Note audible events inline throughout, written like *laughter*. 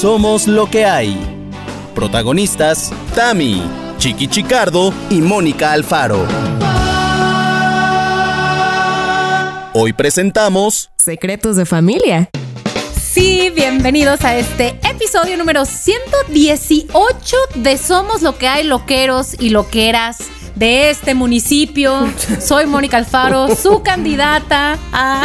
Somos lo que hay. Protagonistas, Tami, Chiqui Chicardo y Mónica Alfaro. Hoy presentamos Secretos de familia. Sí, bienvenidos a este episodio número 118 de Somos lo que hay, loqueros y loqueras de este municipio. Soy Mónica Alfaro, su *laughs* candidata a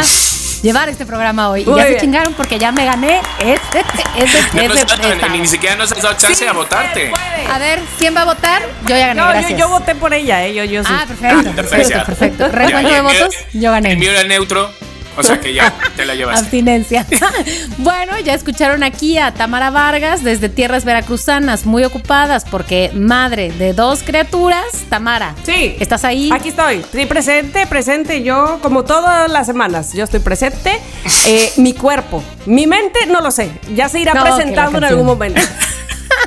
llevar este programa hoy. y ya se chingaron porque ya me gané ese, ese, no ese, ni, siquiera nos has dado chance a votarte. A ver, ¿quién va a votar? Yo ya gané, no, gracias. Yo, yo, voté por ella, ¿eh? Yo, yo sí. Ah, perfecto, perfecto, *laughs* perfecto. Recuento de votos, yo gané. El mío era neutro. O sea que ya te la llevas. Abstinencia. *laughs* bueno, ya escucharon aquí a Tamara Vargas desde tierras veracruzanas, muy ocupadas porque madre de dos criaturas. Tamara. Sí. ¿Estás ahí? Aquí estoy. Sí, presente, presente. Yo, como todas las semanas, yo estoy presente. *laughs* Eh, mi cuerpo, mi mente, no lo sé. Ya se irá No, presentando en algún momento. *laughs*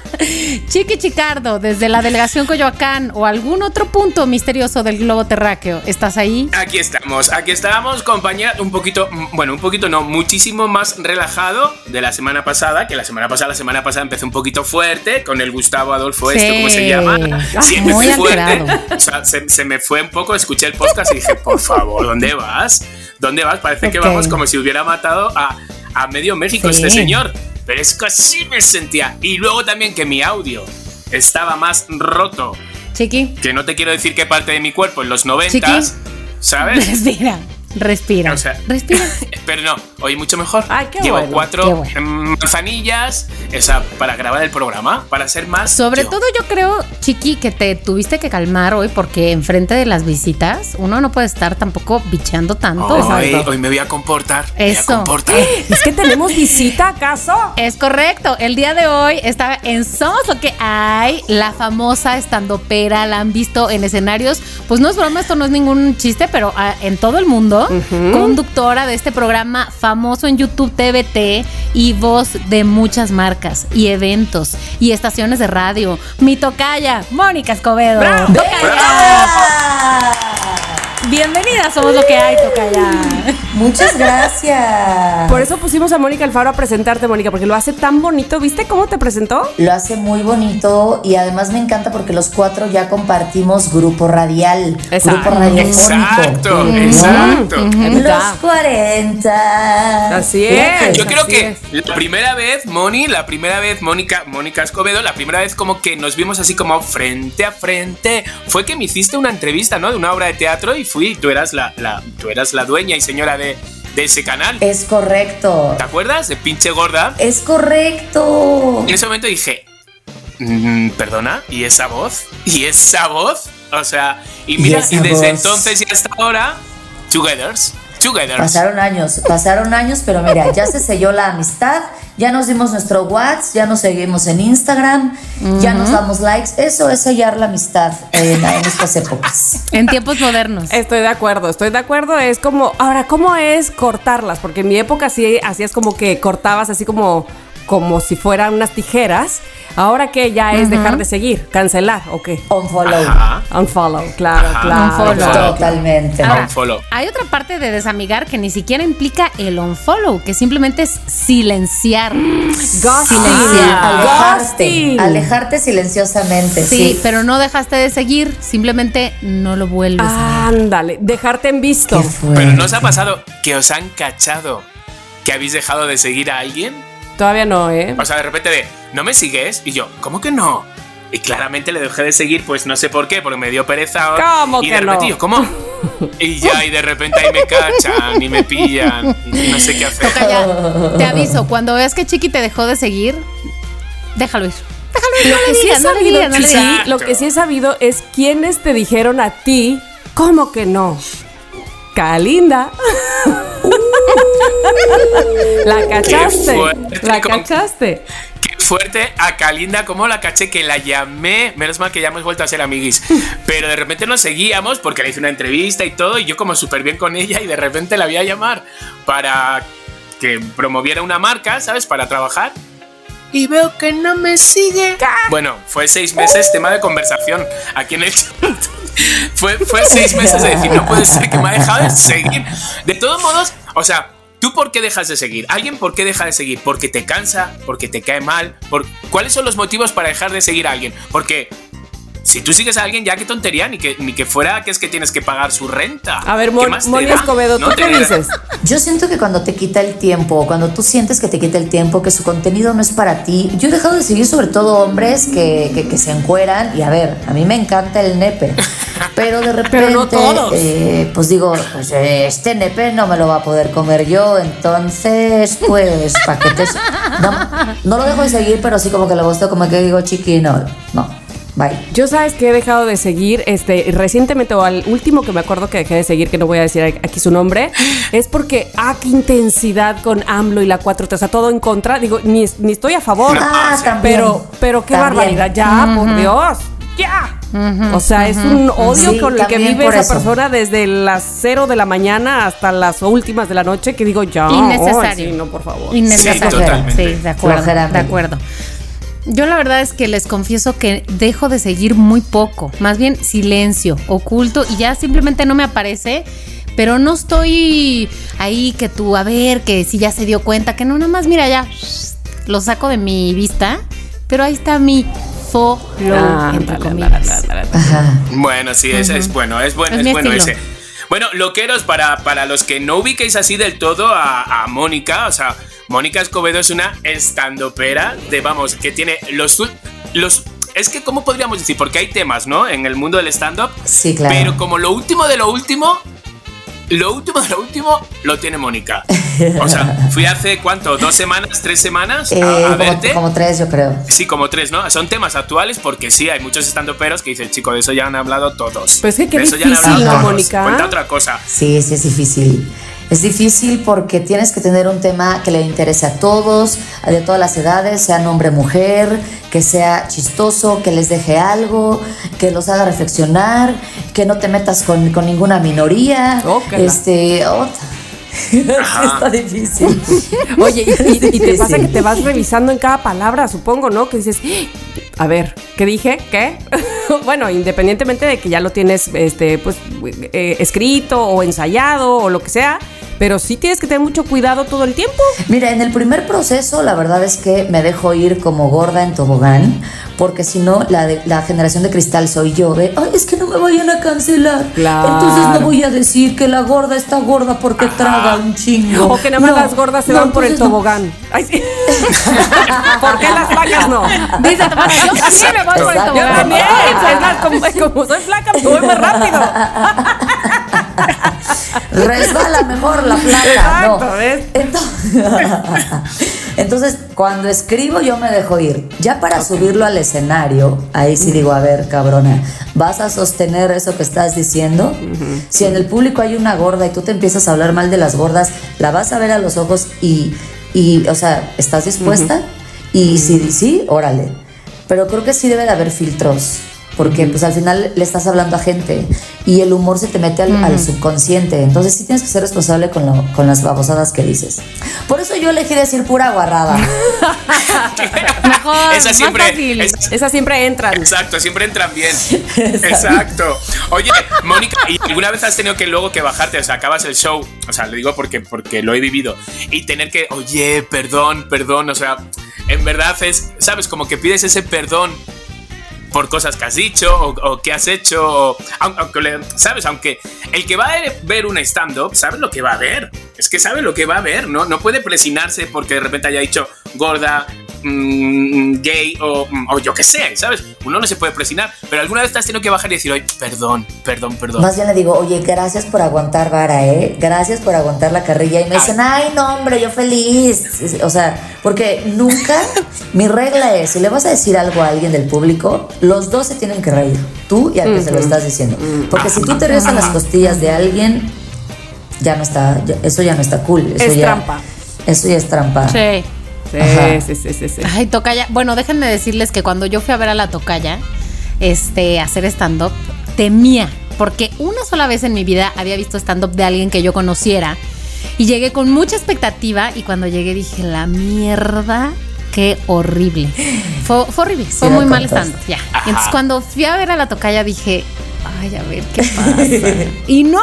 *laughs* Chiqui Chicardo, desde la delegación Coyoacán o algún otro punto misterioso del globo terráqueo. ¿Estás ahí? Aquí estamos, aquí estamos, compañera, un poquito, bueno, un poquito no, muchísimo más relajado de la semana pasada, que la semana pasada, la semana pasada empezó un poquito fuerte con el Gustavo Adolfo Sí. este, ¿cómo se llama? Siempre Muy fuerte. alterado. O sea, se, se me fue un poco, escuché el podcast y dije, por favor, ¿dónde vas? ¿Dónde vas? Parece que vamos como si hubiera matado a, a medio México Sí. este señor. Pero es que así me sentía. Y luego también que mi audio estaba más roto Chiqui, que no te quiero decir qué parte de mi cuerpo en los noventas, Chiqui. ¿sabes? *laughs* respira. Respira. O sea, respira. *laughs* Pero no, oye, mucho mejor. Ay, qué Llevo bueno, cuatro qué bueno. mm, manzanillas o sea, para grabar el programa, para ser más. Sobre yo. todo yo creo, Chiqui, que te tuviste que calmar hoy porque enfrente de las visitas uno no puede estar tampoco bicheando tanto. Hoy, Exacto. hoy me voy a comportar. voy a Eso. comportar. *laughs* ¿Es que tenemos visita acaso? *laughs* Es correcto. El día de hoy estaba en Somos lo que hay, la famosa estandopera, la han visto en escenarios. Pues no es broma, esto no es ningún chiste, pero ah, en todo el mundo, conductora de este programa famoso en YouTube TVT y voz de muchas marcas y eventos y estaciones de radio. Mi tocaya, Mónica Escobedo. Tocaya. Bienvenida, somos lo que hay, tocaya. Muchas gracias. Por eso pusimos a Mónica Alfaro a presentarte, Mónica, porque lo hace tan bonito. ¿Viste cómo te presentó? Lo hace muy bonito y además me encanta porque los cuatro ya compartimos grupo radial, Exacto. grupo radiofónico. Exacto, exacto. Los 40. Así es. Yo creo Así que es. la primera vez, Moni, la primera vez, Mónica, Mónica Escobedo, la primera vez como que nos vimos así como frente a frente, fue que me hiciste una entrevista, ¿no? De una obra de teatro y fui, tú eras la, la- tú eras la dueña y señora de, de ese canal. Es correcto. ¿Te acuerdas? De pinche gorda. Es correcto. En ese momento dije, "Mm, perdona, ¿y esa voz? ¿Y esa voz? O sea, y ¿Y mira, y, desde voz? entonces y hasta ahora, togethers, togethers. Pasaron años, pasaron años, pero mira, ya se selló la amistad, ya nos dimos nuestro WhatsApp, ya nos seguimos en Instagram, ya nos damos likes. Eso es sellar la amistad en, en estas épocas. En tiempos modernos. Estoy de acuerdo, estoy de acuerdo. Es como, ahora, ¿cómo es cortarlas? Porque en mi época sí hacías como que cortabas así como, como si fueran unas tijeras. Ahora que ya es dejar de seguir, cancelar o qué? Unfollow. Ajá. Unfollow, claro, Ajá. claro. Unfollow. claro. Totalmente. Ahora, Unfollow. hay otra parte de desamigar que ni siquiera implica el unfollow, que simplemente es silenciar. Ghosting. Silenciar. Alejarte, Ghosting. alejarte silenciosamente. Sí, Sí, pero no dejaste de seguir, simplemente no lo vuelves a ver. Ándale, dejarte en visto. Pero ¿no os ha pasado que os han cachado que habéis dejado de seguir a alguien? Todavía no, ¿eh? O sea, de repente de, ¿no me sigues? Y yo, ¿cómo que no? Y claramente le dejé de seguir, pues no sé por qué, porque me dio pereza. ¿Cómo y que de repente no? yo, ¿cómo? Y ya, y de repente ahí me cachan y me pillan. Y no sé qué hacer. Calla, te aviso, cuando veas que Chiqui te dejó de seguir, déjalo ir. Déjalo ir, Lo no que le sí he no sabido, digas, sí, lo que sí he sabido es quiénes te dijeron a ti, ¿cómo que no? Calinda. *laughs* la cachaste. fuerte, La cachaste. Qué fuerte a Kalinda, como la caché que la llamé. Menos mal que ya hemos vuelto a ser amiguis. Pero de repente nos seguíamos porque le hice una entrevista y todo. Y yo, como súper bien con ella, y de repente la voy a llamar para que promoviera una marca, ¿sabes? Para trabajar. Y veo que no me sigue. Bueno, fue seis meses tema de conversación aquí en el chat. *laughs* Fue, fue seis meses de decir, no puede ser que me ha dejado de seguir. De todos modos, o sea, tú ¿Tú por qué dejas de seguir? ¿Alguien por qué deja de seguir? ¿Porque te cansa? ¿Porque te cae mal? ¿Por... ¿Cuáles son los motivos para dejar de seguir a alguien? Porque si tú sigues a alguien, ya qué tontería, ni que, ni que fuera que es que tienes que pagar su renta. A ver, ¿Qué Mon Moni? Escobedo, ¿tú No qué dices? Yo siento que cuando te quita el tiempo, cuando tú sientes que te quita el tiempo, que su contenido no es para ti, yo he dejado de seguir sobre todo hombres que, que, que se encueran y a ver, a mí me encanta el nepe, pero de repente, *laughs* Pero no todos. eh, pues digo, pues eh, este nepe no me lo va a poder comer yo, entonces pues paquetes, no, no lo dejo de seguir, pero sí como que le gusto, como que digo, chiqui, no, no, bye. Yo sabes que he dejado de seguir, este, recientemente o al último que me acuerdo que dejé de seguir, que no voy a decir aquí su nombre, *gasps* es porque, ah, qué intensidad con AMLO y la 4T, o sea, todo en contra. Digo, ni, ni estoy a favor, Ah, también. pero, pero qué También. barbaridad, ya, por Dios, ya. O sea, es un odio Sí, con el que vive esa eso. persona desde las 0 de la mañana hasta las últimas de la noche, que digo, ya, Innecesario. ay, sí, no, por favor. Innecesario. Sí, totalmente. Sí, de acuerdo. De acuerdo. Yo la verdad es que les confieso que dejo de seguir muy poco, más bien silencio, oculto y ya simplemente no me aparece, pero no estoy ahí que tú, a ver, que si ya se dio cuenta, que no, nada más mira ya, lo saco de mi vista, pero ahí está mi follow, Ah, entre comillas. Bueno, sí, ese es bueno, es bueno, Es es, bueno estilo. ese. Bueno, loqueros, para, para los que no ubiquéis así del todo a, a Mónica, o sea, Mónica Escobedo es una estandopera de, vamos, que tiene los... los es que, ¿cómo podríamos decir? Porque hay temas, ¿no? En el mundo del stand-up. Sí, claro. Pero como lo último de lo último, lo último de lo último lo tiene Mónica. O sea, fui hace, ¿cuánto? ¿Dos semanas? ¿Tres semanas? Eh, a, a como, verte. como tres, yo creo. Sí, como tres, ¿no? Son temas actuales porque sí, hay muchos estandoperos que dicen, chico, de eso ya han hablado todos. Pues es que qué De eso ya han difícil, hablado ¿no, todos. Mónica? Cuenta otra cosa. Sí, sí, es difícil. Es difícil porque tienes que tener un tema que le interese a todos, de todas las edades, sea hombre o mujer, que sea chistoso, que les deje algo, que los haga reflexionar, que no te metas con, con ninguna minoría. Ócala. Este, oh, *laughs* está difícil. *laughs* Oye, y, y- y te pasa que te vas revisando en cada palabra, supongo, ¿no? Que dices, a ver, ¿qué dije? ¿Qué? *laughs* bueno, independientemente de que ya lo tienes, este, pues, eh, escrito o ensayado o lo que sea, pero sí tienes que tener mucho cuidado todo el tiempo. Mira, en el primer proceso la verdad es que me dejo ir como gorda en tobogán, porque si no, la, de- la generación de cristal soy yo, de, ay, es que no me vayan a cancelar. Claro. Entonces no voy a decir que la gorda está gorda porque traga un chingo. O que nada más No, las gordas se no, van por el no. tobogán. Ay, sí. *laughs* ¿Por qué las flacas no? Dice yo también me voy por el. Yo tobogán. también, como soy flaca, me voy más rápido. *laughs* Resbala mejor la. Exacto, no. Entonces, *laughs* entonces, cuando escribo yo me dejo ir. Ya para subirlo al escenario, ahí sí digo, a ver, cabrona, ¿vas a sostener eso que estás diciendo? Si en el público hay una gorda y tú te empiezas a hablar mal de las gordas, la vas a ver a los ojos y, y o sea, ¿estás dispuesta? Y si sí, órale. Pero creo que sí debe de haber filtros. Porque pues al final le estás hablando a gente y el humor se te mete al, al subconsciente. Entonces sí tienes que ser responsable con, lo- con las babosadas que dices. Por eso yo elegí decir pura guarrada. *laughs* Mejor, Esa más siempre, fácil. esa- Esas siempre entran. Exacto, siempre entran bien. Exacto. Oye, Mónica, ¿y alguna vez has tenido que luego que bajarte, o sea, acabas el show, o sea, lo digo porque, porque lo he vivido, y tener que, oye, perdón, perdón, o sea, en verdad es, ¿sabes? Como que pides ese perdón por cosas que has dicho o, que has hecho, o- aun- aunque, ¿sabes? Aunque el que va a ver un stand-up sabe lo que va a ver. Es que sabe lo que va a ver, ¿no? No puede presinarse porque de repente haya dicho gorda, mm, gay o, mm, o yo qué sé, ¿sabes? Uno no se puede presinar, pero alguna vez te has tenido que bajar y decir, oye, perdón, perdón, perdón. Más bien le digo, oye, gracias por aguantar vara, ¿eh? Gracias por aguantar la carrilla. Y me dicen, ay, no, hombre, yo feliz. O sea, porque nunca, *laughs* mi regla es, si le vas a decir algo a alguien del público, los dos se tienen que reír. Tú y al que se lo estás diciendo. Porque si tú te ríes a las costillas de alguien, ya no está, ya- eso ya no está cool. Eso Es ya- trampa. Eso ya es trampa. Sí. Sí, sí, sí, sí, sí. Ay, tocaya. Bueno, déjenme decirles que cuando yo fui a ver a la tocaya, este, hacer stand-up, temía. Porque una sola vez en mi vida había visto stand-up de alguien que yo conociera. Y llegué con mucha expectativa. Y cuando llegué dije, la mierda, qué horrible. *gasps* Fue, fue horrible. Fue muy mal stand-up. Ya. Entonces cuando fui a ver a la tocaya dije. Ay, a ver qué pasa. *laughs* y no,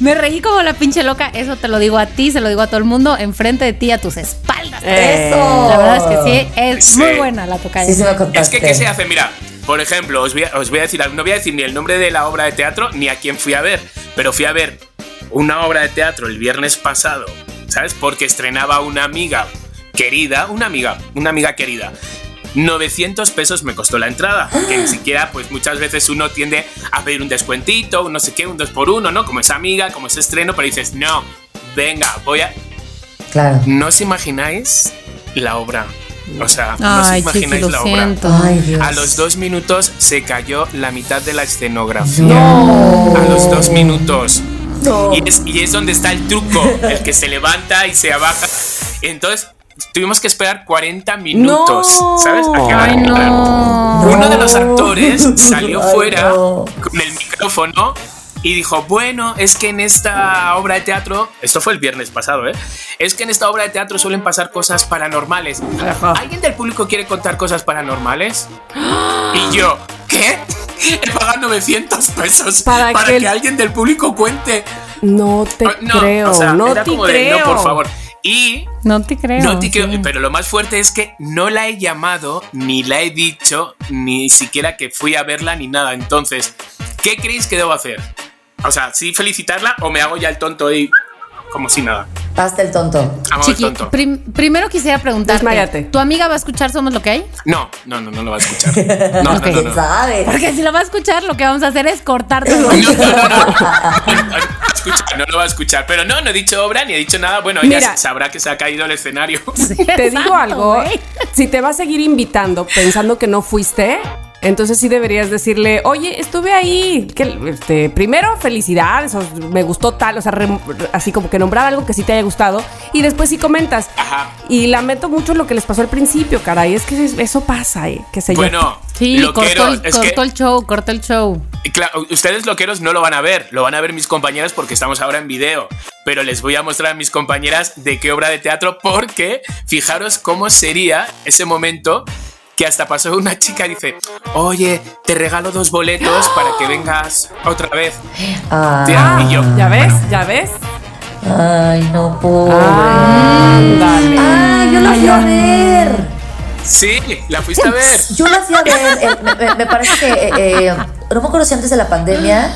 me reí como la pinche loca. Eso te lo digo a ti, se lo digo a todo el mundo, enfrente de ti, a tus espaldas. Eh. Eso. La verdad es que sí, es Sí. muy buena la tocaya. Sí, Es que, ¿qué se hace? Mira, por ejemplo, os voy, a, os voy a decir, no voy a decir ni el nombre de la obra de teatro ni a quién fui a ver, pero fui a ver una obra de teatro el viernes pasado, ¿sabes? Porque estrenaba una amiga querida, una amiga, una amiga querida. 900 pesos me costó la entrada, que ni siquiera, pues muchas veces uno tiende a pedir un descuentito, un no sé qué, un 2 por 1 ¿no? Como es amiga, como es estreno, pero dices, no, venga, voy a... Claro. ¿No os imagináis la obra? O sea, no os imagináis lo la obra. Ay. A los dos minutos se cayó la mitad de la escenografía. A los dos minutos. Y, es, y es donde está el truco, el que se levanta y se abaja. Entonces tuvimos que esperar 40 minutos, No. ¿sabes? Ay, no. Uno de los actores *laughs* salió Ay, fuera no. con el micrófono y dijo, bueno, es que en esta obra de teatro, esto fue el viernes pasado, ¿eh? Es que en esta obra de teatro suelen pasar cosas paranormales. Ajá. ¿Alguien del público quiere contar cosas paranormales? Y yo, ¿qué? *laughs* He pagado 900 pesos Para para, que que, el- alguien del público cuente. No te no, creo, o sea, no era te como de, creo. no, por favor. Y No te creo. no te creo, sí. pero lo más fuerte es que no la he llamado, ni la he dicho, ni siquiera que fui a verla, ni nada. Entonces, ¿qué creéis que debo hacer? O sea, ¿sí felicitarla o me hago ya el tonto y como si nada? Hazte el tonto. Hago el Chiqui, tonto. prim- primero quisiera preguntarte. Desmáyate. ¿Tu amiga va a escuchar Somos lo que hay? No, no, no, no lo va a escuchar. *laughs* No, no, no, ¿Quién no. sabe? Porque si lo va a escuchar, lo que vamos a hacer es cortarte. No, no, no, no. No, no, escucha, no lo va a escuchar. Pero no, no he dicho obra ni he dicho nada. Bueno, ella Mira. sabrá que se ha caído el escenario. Te digo algo, si te va a seguir invitando pensando que no fuiste, entonces sí deberías decirle, oye, estuve ahí, que, este, primero felicidades, o me gustó tal, o sea, así como que nombrar algo que sí te haya gustado, y después sí comentas. Ajá. Y lamento mucho lo que les pasó al principio, caray, es que eso pasa, eh, sé yo. Bueno, Sí, cortó, loqueros, el, es que cortó el show, cortó el show. Claro, ustedes loqueros no lo van a ver, lo van a ver mis compañeras porque estamos ahora en video, pero les voy a mostrar a mis compañeras de qué obra de teatro porque fijaros cómo sería ese momento que hasta pasó una chica y dice, oye, te regalo dos boletos para que vengas otra vez. Ah, y yo, ¿Ya ves? ¿Ya ves? Ay, no, pobre. Ándale. Ah, yo la fui a ver. sí, la fuiste a ver. Yo la fui a ver. eh, me, parece que. eh, eh, no me acuerdo si antes de la pandemia.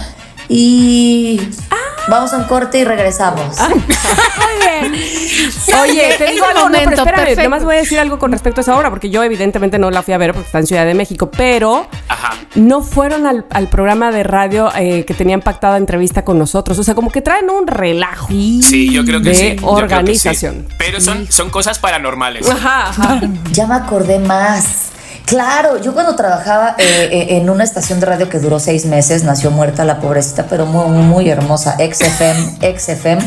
Y. Vamos a un corte y regresamos. *laughs* Muy bien. Oye, te digo algo, no, pero momento, espérame, perfecto. nomás voy a decir algo con respecto a esa obra, porque yo evidentemente no la fui a ver porque está en Ciudad de México, pero Ajá. no fueron al, al programa de radio eh, que tenían pactada entrevista con nosotros. O sea, como que traen un relajo. Sí, yo creo que De sí. yo creo que sí. organización. Pero son, son cosas paranormales. Ajá, ajá. Ya me acordé más. Claro, yo cuando trabajaba eh, eh, en una estación de radio que duró seis meses, nació muerta la pobrecita, pero muy, muy, muy hermosa, XFM, XFM.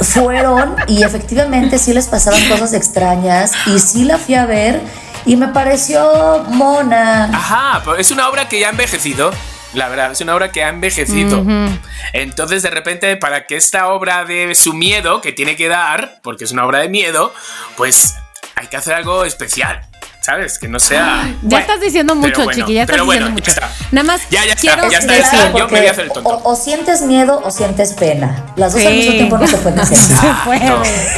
Fueron y efectivamente sí les pasaban cosas extrañas y sí la fui a ver y me pareció mona. Ajá, es una obra que ya ha envejecido. La verdad, es una obra que ha envejecido. Entonces, de repente, para que esta obra de su miedo, que tiene que dar, porque es una obra de miedo, pues hay que hacer algo especial. ¿Sabes? Que no sea. Ya Bueno, estás diciendo mucho, bueno, chiqui, ya estás pero bueno, diciendo ya mucho. está. Nada más Ya, ya está, quiero ya está, decir- ya está. yo me voy a hacer el tonto. o, o sientes miedo o sientes pena. Las dos al Sí. mismo tiempo no se pueden. *laughs*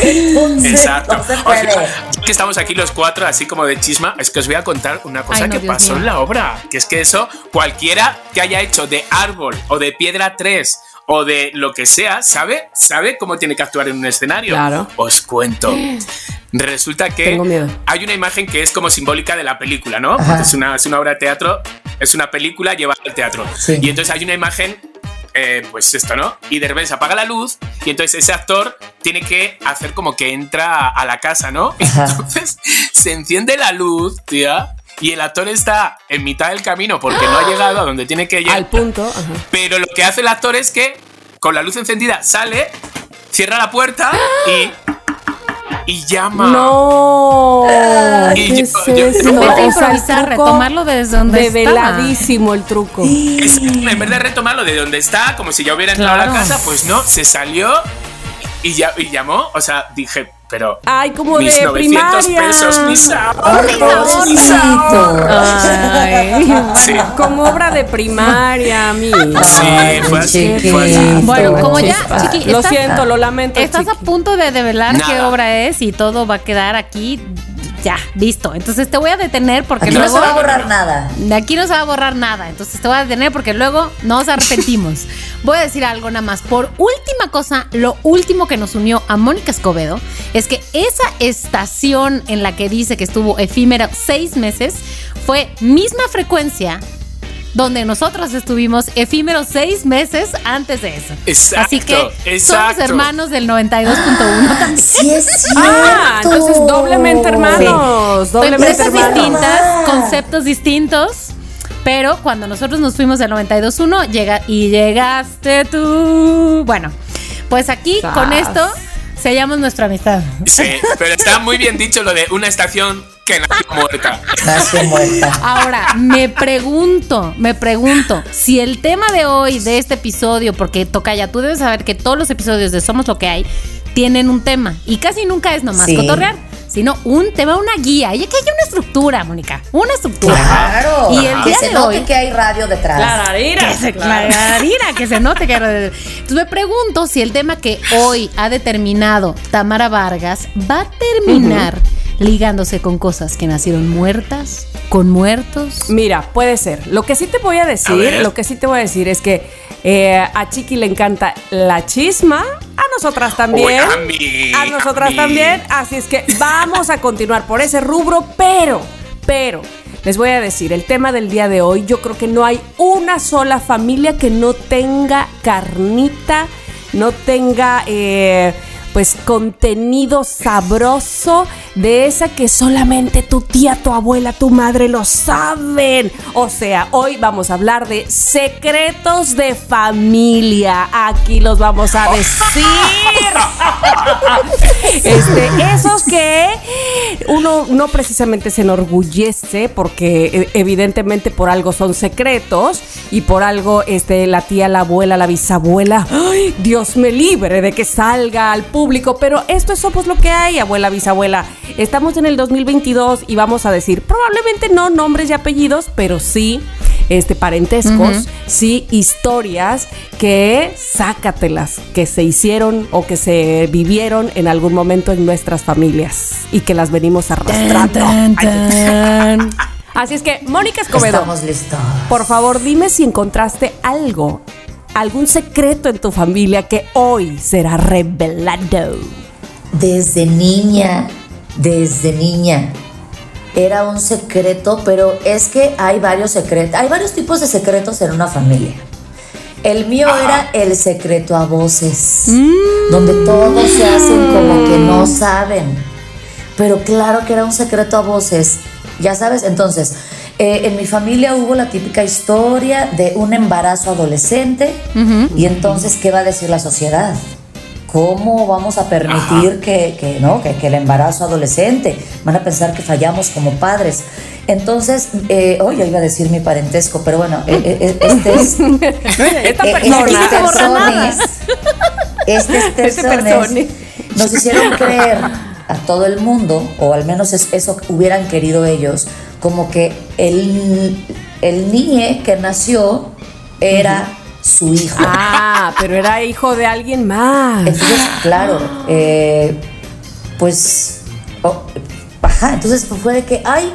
Entonces, Exacto. No se Oye, puede. ya que estamos aquí los cuatro, así como de chisma, es que os voy a contar una cosa Ay, no, que Dios pasó mío. en la obra. Que es que eso, cualquiera que haya hecho de árbol o de piedra 3 o de lo que sea, sabe, sabe cómo tiene que actuar en un escenario. Claro. Os cuento. *gasps* Resulta que Tengo miedo. hay una imagen que es como simbólica de la película, ¿no? Es una, es una obra de teatro, es una película llevada al teatro. Sí. Y entonces hay una imagen eh, pues esto, ¿no? Y de repente se apaga la luz y entonces ese actor tiene que hacer como que entra a la casa, ¿no? Ajá. Entonces se enciende la luz, tía, y el actor está en mitad del camino porque no ha llegado a donde tiene que llegar. Al punto. Ajá. Pero lo que hace el actor es que con la luz encendida sale, cierra la puerta y y llama. No. Y ¿Qué yo- es yo- eso? yo- En vez de O sea, el improvisar, retomarlo desde donde estaba. Develadísimo el truco. Es- en vez de retomarlo de donde está, como si ya hubiera entrado a la casa, pues no, se salió y, ya, y llamó. O sea, dije, pero. Ay, como mis de 900 primaria. pesos, mis Ay, ahorros, mis pobrecito. Ay, Sí. Como obra de primaria, mi. Sí, fue así, fue así. Bueno, como ya, chiqui, Lo estás- siento, lo lamento. Estás a chiqui. punto de develar Nada. qué obra es y todo va a quedar aquí ya, listo. Entonces te voy a detener porque Aquí no luego se va a borrar nada. de aquí no se va a borrar nada. Entonces te voy a detener porque luego nos arrepentimos. *laughs* voy a decir algo nada más. Por última cosa, lo último que nos unió a Mónica Escobedo es que esa estación en la que dice que estuvo efímera seis meses fue misma frecuencia donde nosotros estuvimos efímeros seis meses antes de eso. Exacto, Así que somos exacto. hermanos del 92.1 también. Sí es *laughs* cierto. Ah, entonces doblemente hermanos. Doblemente Empresas hermanos. distintas, Ah. conceptos distintos. Pero cuando nosotros nos fuimos del 92.1 llega, y llegaste tú. Bueno, pues aquí Sas. con esto sellamos nuestra amistad. Sí, pero está muy bien dicho lo de una estación que nació muerta. Nació muerta. Ahora, me pregunto, me pregunto, si el tema de hoy, de este episodio, porque Tocaya, tú debes saber que todos los episodios de Somos lo que hay tienen un tema y casi nunca es nomás Sí. cotorrear, sino un tema, una guía. Y que haya una estructura, Mónica, una estructura. Claro. Y el que día se de note hoy- que hay radio detrás. Clararira. Que se clararira, que se note que Entonces me pregunto si el tema que hoy ha determinado Tamara Vargas va a terminar ligándose con cosas que nacieron muertas, con muertos. Mira, puede ser. Lo que sí te voy a decir, lo que sí te voy a decir es que eh, a Chiqui le encanta la chisma, a nosotras también. Uy, a mí, a nosotras a también. Así es que vamos a continuar por ese rubro, pero, pero. Les voy a decir, el tema del día de hoy, yo creo que no hay una sola familia que no tenga carnita, no tenga eh, pues contenido sabroso de esa que solamente tu tía, tu abuela, tu madre lo saben. O sea, hoy vamos a hablar de secretos de familia. Aquí los vamos a decir. *laughs* Este, esos que uno no precisamente se enorgullece porque eh, evidentemente por algo son secretos y por algo este, la tía, la abuela, la bisabuela, ¡ay, Dios me libre de que salga al público, pero esto es somos lo que hay, abuela, bisabuela. Estamos en el 2022 y vamos a decir, probablemente no nombres y apellidos, pero sí este parentescos, sí historias que sácatelas, que se hicieron o que se vivieron en algún momento en nuestras familias y que las venimos arrastrando. *laughs* Así es que, Mónica Escobedo, Estamos listos. por favor, dime si encontraste algo, algún secreto en tu familia que hoy será revelado. Desde niña, desde niña. Era un secreto, pero es que hay varios secretos, hay varios tipos de secretos en una familia. El mío era el secreto a voces, donde todos se hacen como que no saben. Pero claro que era un secreto a voces, ya sabes. Entonces, eh, en mi familia hubo la típica historia de un embarazo adolescente y entonces, ¿qué va a decir la sociedad? ¿Cómo vamos a permitir que, que, no, que, que el embarazo adolescente? Van a pensar que fallamos como padres. Entonces, eh, oh, yo iba a decir mi parentesco, pero bueno, eh, eh, eh, este es... *laughs* Esta eh, persona. nada. personas, estas *laughs* Este personas persone. nos hicieron *laughs* creer a todo el mundo, o al menos es- eso hubieran querido ellos, como que el, el niñe que nació era su hijo. Ah, pero era hijo de alguien más. Entonces, claro, eh, pues, oh, ajá, entonces fue de que, ay,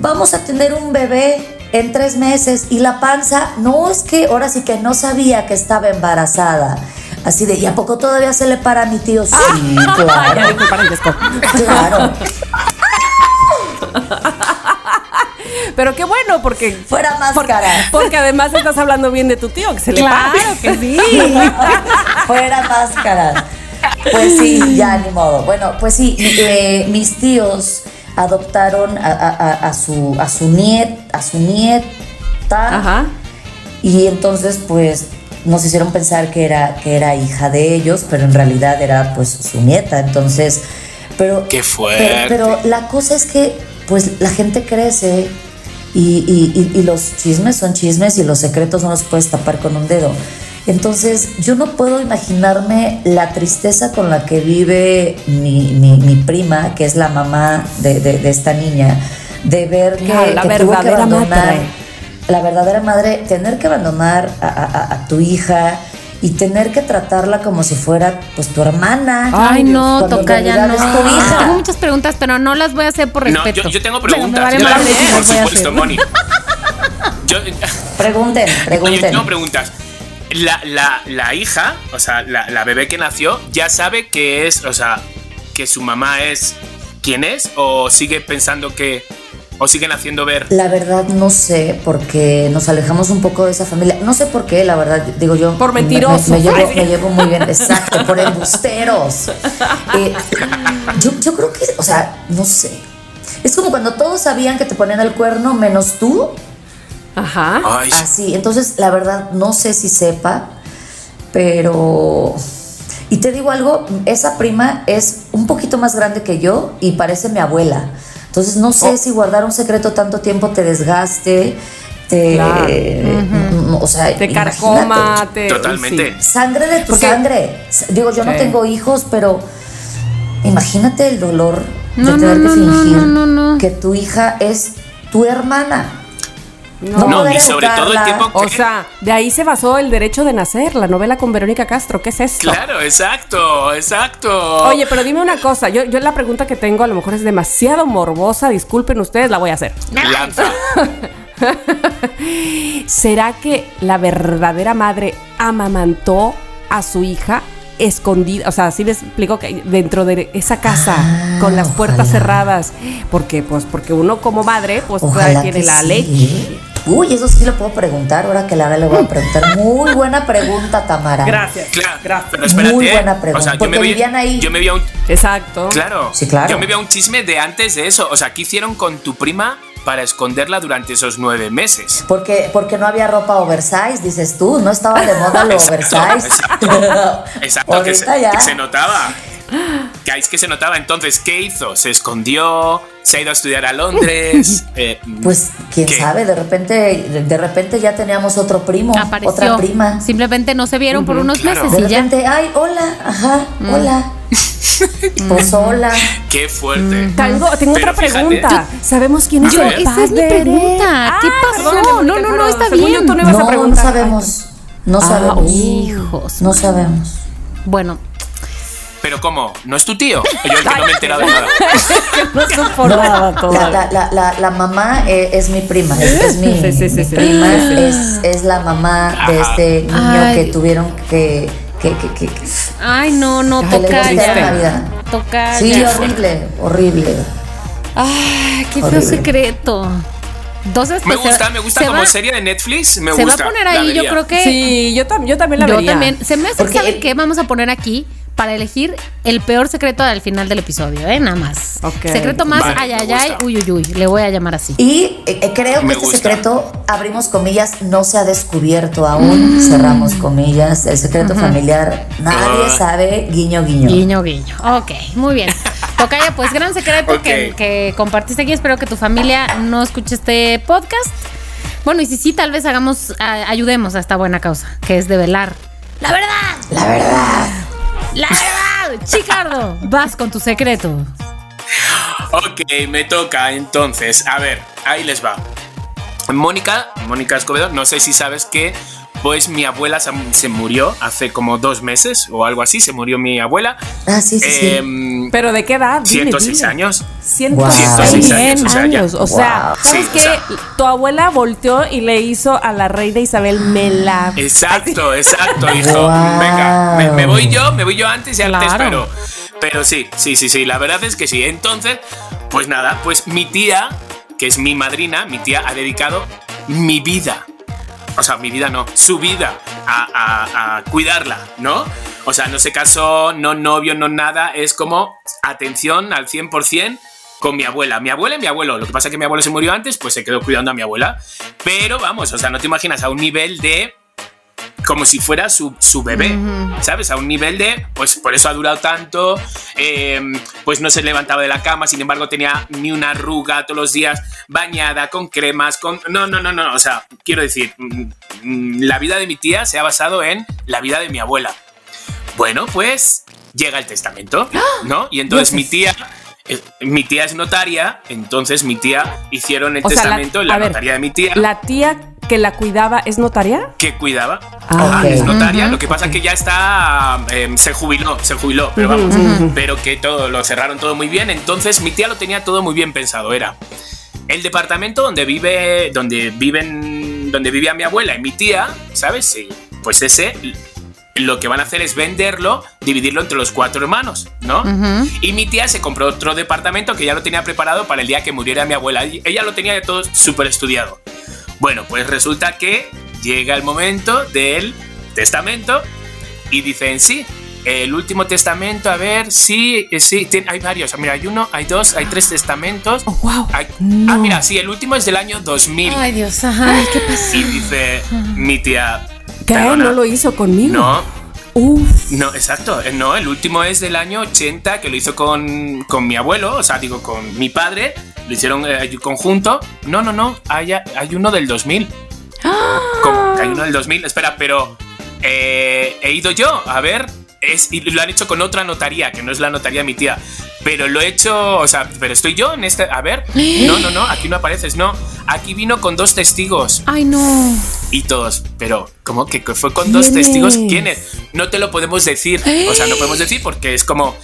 vamos a tener un bebé en tres meses y la panza, no es que ahora sí que no sabía que estaba embarazada. Así de, ¿y a poco todavía se le para a mi tío? Sí, claro, claro. *laughs* *laughs* Pero qué bueno, porque. Fuera máscara. Porque además estás hablando bien de tu tío, que se le Claro que sí. *laughs* Fuera máscara. Pues sí, ya ni modo. Bueno, pues sí, eh, mis tíos adoptaron a, a- a- a su a su niet, a su nieta Ajá. y entonces pues nos hicieron pensar que era que era hija de ellos, pero en realidad era pues su nieta. Entonces, pero Qué fuerte. Pero, pero la cosa es que pues la gente crece y, y- y- los chismes son chismes y los secretos no los puedes tapar con un dedo. Entonces, yo no puedo imaginarme la tristeza con la que vive mi, mi- mi prima, que es la mamá de, de- de esta niña, de ver que, La- la que tuvo que abandonar, madre. la verdadera madre, tener que abandonar a, a- a- a tu hija y tener que tratarla como si fuera pues tu hermana. Ay, no, toca ya no. es tu hija. Tengo muchas preguntas, pero no las voy a hacer por No, respeto. yo, yo tengo preguntas. vale si por supuesto. Moni. Yo, *laughs* Pregunten, no, yo pregunten. tengo preguntas. La, la, la hija, o sea, la, la bebé que nació, ya sabe que es, o sea, que su mamá es quien es, o sigue pensando que, o siguen haciendo ver. La verdad no sé, porque nos alejamos un poco de esa familia. No sé por qué, la verdad, digo yo. Por me- mentirosos. Me, me llevo, Ay, *laughs* sí. me llevo muy bien, exacto, por embusteros. Eh, yo, yo creo que, o sea, no sé. Es como cuando todos sabían que te ponían el cuerno, menos tú. Ajá. Ay, Así, entonces la verdad no sé si sepa, pero... Y te digo algo, esa prima es un poquito más grande que yo y parece mi abuela. Entonces no sé Oh. si guardar un secreto tanto tiempo te desgaste, te... Claro. mm, O sea, Te imagínate. carcoma, te. Totalmente. sí. Sangre de tu Porque- sangre. Digo, yo no tengo hijos, pero imagínate el dolor de tener no, que no, fingir no, no, no. que tu hija es tu hermana. No. no, y sobre todo el tiempo que. O sea, de ahí se basó el derecho de nacer, la novela con Verónica Castro. ¿Qué es esto? Claro, exacto, exacto. Oye, pero dime una cosa. Yo, yo la pregunta que tengo a lo mejor es demasiado morbosa. Disculpen ustedes, la voy a hacer. Lanza. *laughs* ¿Será que la verdadera madre amamantó a su hija escondida? O sea, sí les explico que dentro de esa casa Ah, con las puertas cerradas. ¿Por qué? Pues porque uno como madre, pues Ojalá tiene la sí. leche. Uy, eso sí lo puedo preguntar. Ahora que la le voy a preguntar. *laughs* Muy buena pregunta, Tamara. Gracias. Claro, Gracias. pero espérate. Muy ¿eh? buena pregunta, O sea, yo porque me vi, vivían ahí. Yo me vi a un. Exacto. Claro. Sí, claro. Yo me vi a un chisme de antes de eso. O sea, ¿qué hicieron con tu prima para esconderla durante esos nueve meses? Porque, porque no había ropa oversize, dices tú. No estaba de moda lo *laughs* Exacto, oversize. exacto. *laughs* Exacto, que se, que se notaba. Es que se notaba. Entonces, ¿qué hizo? Se escondió, se ha ido a estudiar a Londres. *laughs* eh, Pues quién ¿Qué? sabe, de repente, de repente ya teníamos otro primo, Apareció. otra prima. Simplemente no se vieron por unos claro. meses De y ya. repente, ay, hola, ajá, Mm. hola. *laughs* Pues hola. qué fuerte. Tengo, tengo Pero otra fíjate. pregunta. ¿Sabemos quién es Yo, el esa Esa es mi pregunta. ¿Qué Ah, pasó? No, no, no, está Según yo, bien. tú no ibas a No, no sabemos. No Ah, sabemos. Hijos. No sabemos. Bueno, Pero ¿cómo? ¿No es tu tío? Yo el que no me he enterado de nada. *laughs* No supo No, nada la, la, la, la, la mamá eh, es mi prima, es, es mi, Sí, sí, sí, mi sí. prima, Sí, sí. Es, es la mamá de este niño Ay. que tuvieron que... que, que, que- que- ay, no, no, toca gustaron la ya. vida. Toca sí, ya. horrible, horrible. Ay, qué feo Horrible. secreto. Entonces, Me pues, se- gusta, me gusta se como va- serie de Netflix. Me Se va gusta. a poner ahí, yo creo que. Sí, yo, tam- yo también la yo vería. también. Se me hace, ¿saben el- qué? Vamos a poner aquí para elegir el peor secreto al final del episodio, ¿eh? Nada más. Secreto más, Vale, ay, me ay, ay, gusta. uy, uy, uy. Le voy a llamar así. Y eh, eh, creo que este gusta. secreto, abrimos comillas, no se ha descubierto aún, cerramos comillas, el secreto familiar, nadie Ah. sabe, guiño, guiño. Guiño, guiño. Ok, muy bien. *laughs* Tocaya, pues gran secreto que, que compartiste aquí. Espero que tu familia no escuche este podcast. Bueno, y si sí, tal vez hagamos, a- ayudemos a esta buena causa, que es develar. La verdad, La verdad. La verdad. Chicardo, vas con tu secreto. Ok, me toca entonces. A ver, ahí les va. Mónica, Mónica Escobedo, no sé si sabes que pues mi abuela se, se murió hace como dos meses o algo así, se murió mi abuela. Ah, sí, sí, sí. ¿Pero de qué edad? Dime, 106 dime. años. 106 Wow. años. 106 años, O sea, Wow. ¿sabes Sí, qué? o sea. tu abuela volteó y le hizo a la reina Isabel Mela. Exacto, exacto, hijo. Wow. Venga, me, me voy yo, me voy yo antes y antes, Claro. pero, pero sí, sí, sí, sí, la verdad es que sí. Entonces, pues nada, pues mi tía, que es mi madrina, mi tía ha dedicado mi vida. O sea, mi vida no, su vida a, a- a cuidarla, ¿no? O sea, no se casó, no novio, no nada, es como atención al 100% con mi abuela. Mi abuela y mi abuelo. Lo que pasa es que mi abuelo se murió antes, pues se quedó cuidando a mi abuela. Pero vamos, o sea, no te imaginas a un nivel de como si fuera su, su bebé, ¿sabes? A un nivel de, pues por eso ha durado tanto, eh, pues no se levantaba de la cama, sin embargo tenía ni una arruga todos los días, bañada, con cremas, con... No, no, no, no, o sea, quiero decir, mm, mm, la vida de mi tía se ha basado en la vida de mi abuela. Bueno, pues llega el testamento, ¿no? Y entonces mi tía eh, mi tía es notaria, entonces mi tía hicieron el O sea, la- testamento en la ver, notaría de mi tía. ¿La tía que la cuidaba es notaria? que cuidaba. Ah, ok. es notaria. Lo que pasa es que ya está. eh, se jubiló, se jubiló, pero vamos. Pero que todo lo cerraron todo muy bien. Entonces mi tía lo tenía todo muy bien pensado. Era el departamento donde vive. Donde viven. Donde vivía mi abuela y mi tía, ¿sabes? Sí, pues ese. Lo que van a hacer es venderlo, dividirlo entre los cuatro hermanos, ¿no? Y mi tía se compró otro departamento que ya lo tenía preparado para el día que muriera mi abuela. Y Ella lo tenía todo súper estudiado. Bueno, pues resulta que llega el momento del testamento y dicen, sí, el último testamento, a ver, sí, eh, sí, hay varios. Mira, hay uno, hay dos, hay tres testamentos. Oh, wow. Hay- No. Ah, mira, sí, el último es del año 2000. Ay, Dios, ajá, ¿qué pasa? Y dice mi tía... ¿Qué? "Perdona, ¿No lo hizo conmigo? No, Uf. no, exacto. eh, No, el último es del año 80 que lo hizo con, con mi abuelo, o sea, digo, con mi padre. Lo hicieron eh, conjunto. No, no, no. Hay, hay uno del 2000. ¿Cómo? Que Hay uno del 2000. Espera, pero eh, he ido yo a ver. Es, y lo han hecho con otra notaría, que no es la notaría de mi tía. Pero lo he hecho, o sea, pero estoy yo en este. A ver. No, no, no. Aquí no apareces, no. Aquí vino con dos testigos. Ay, no. Y todos, pero ¿cómo que fue con dos ¿Quién testigos? es? ¿Quiénes? No te lo podemos decir. O sea, no podemos decir porque es como...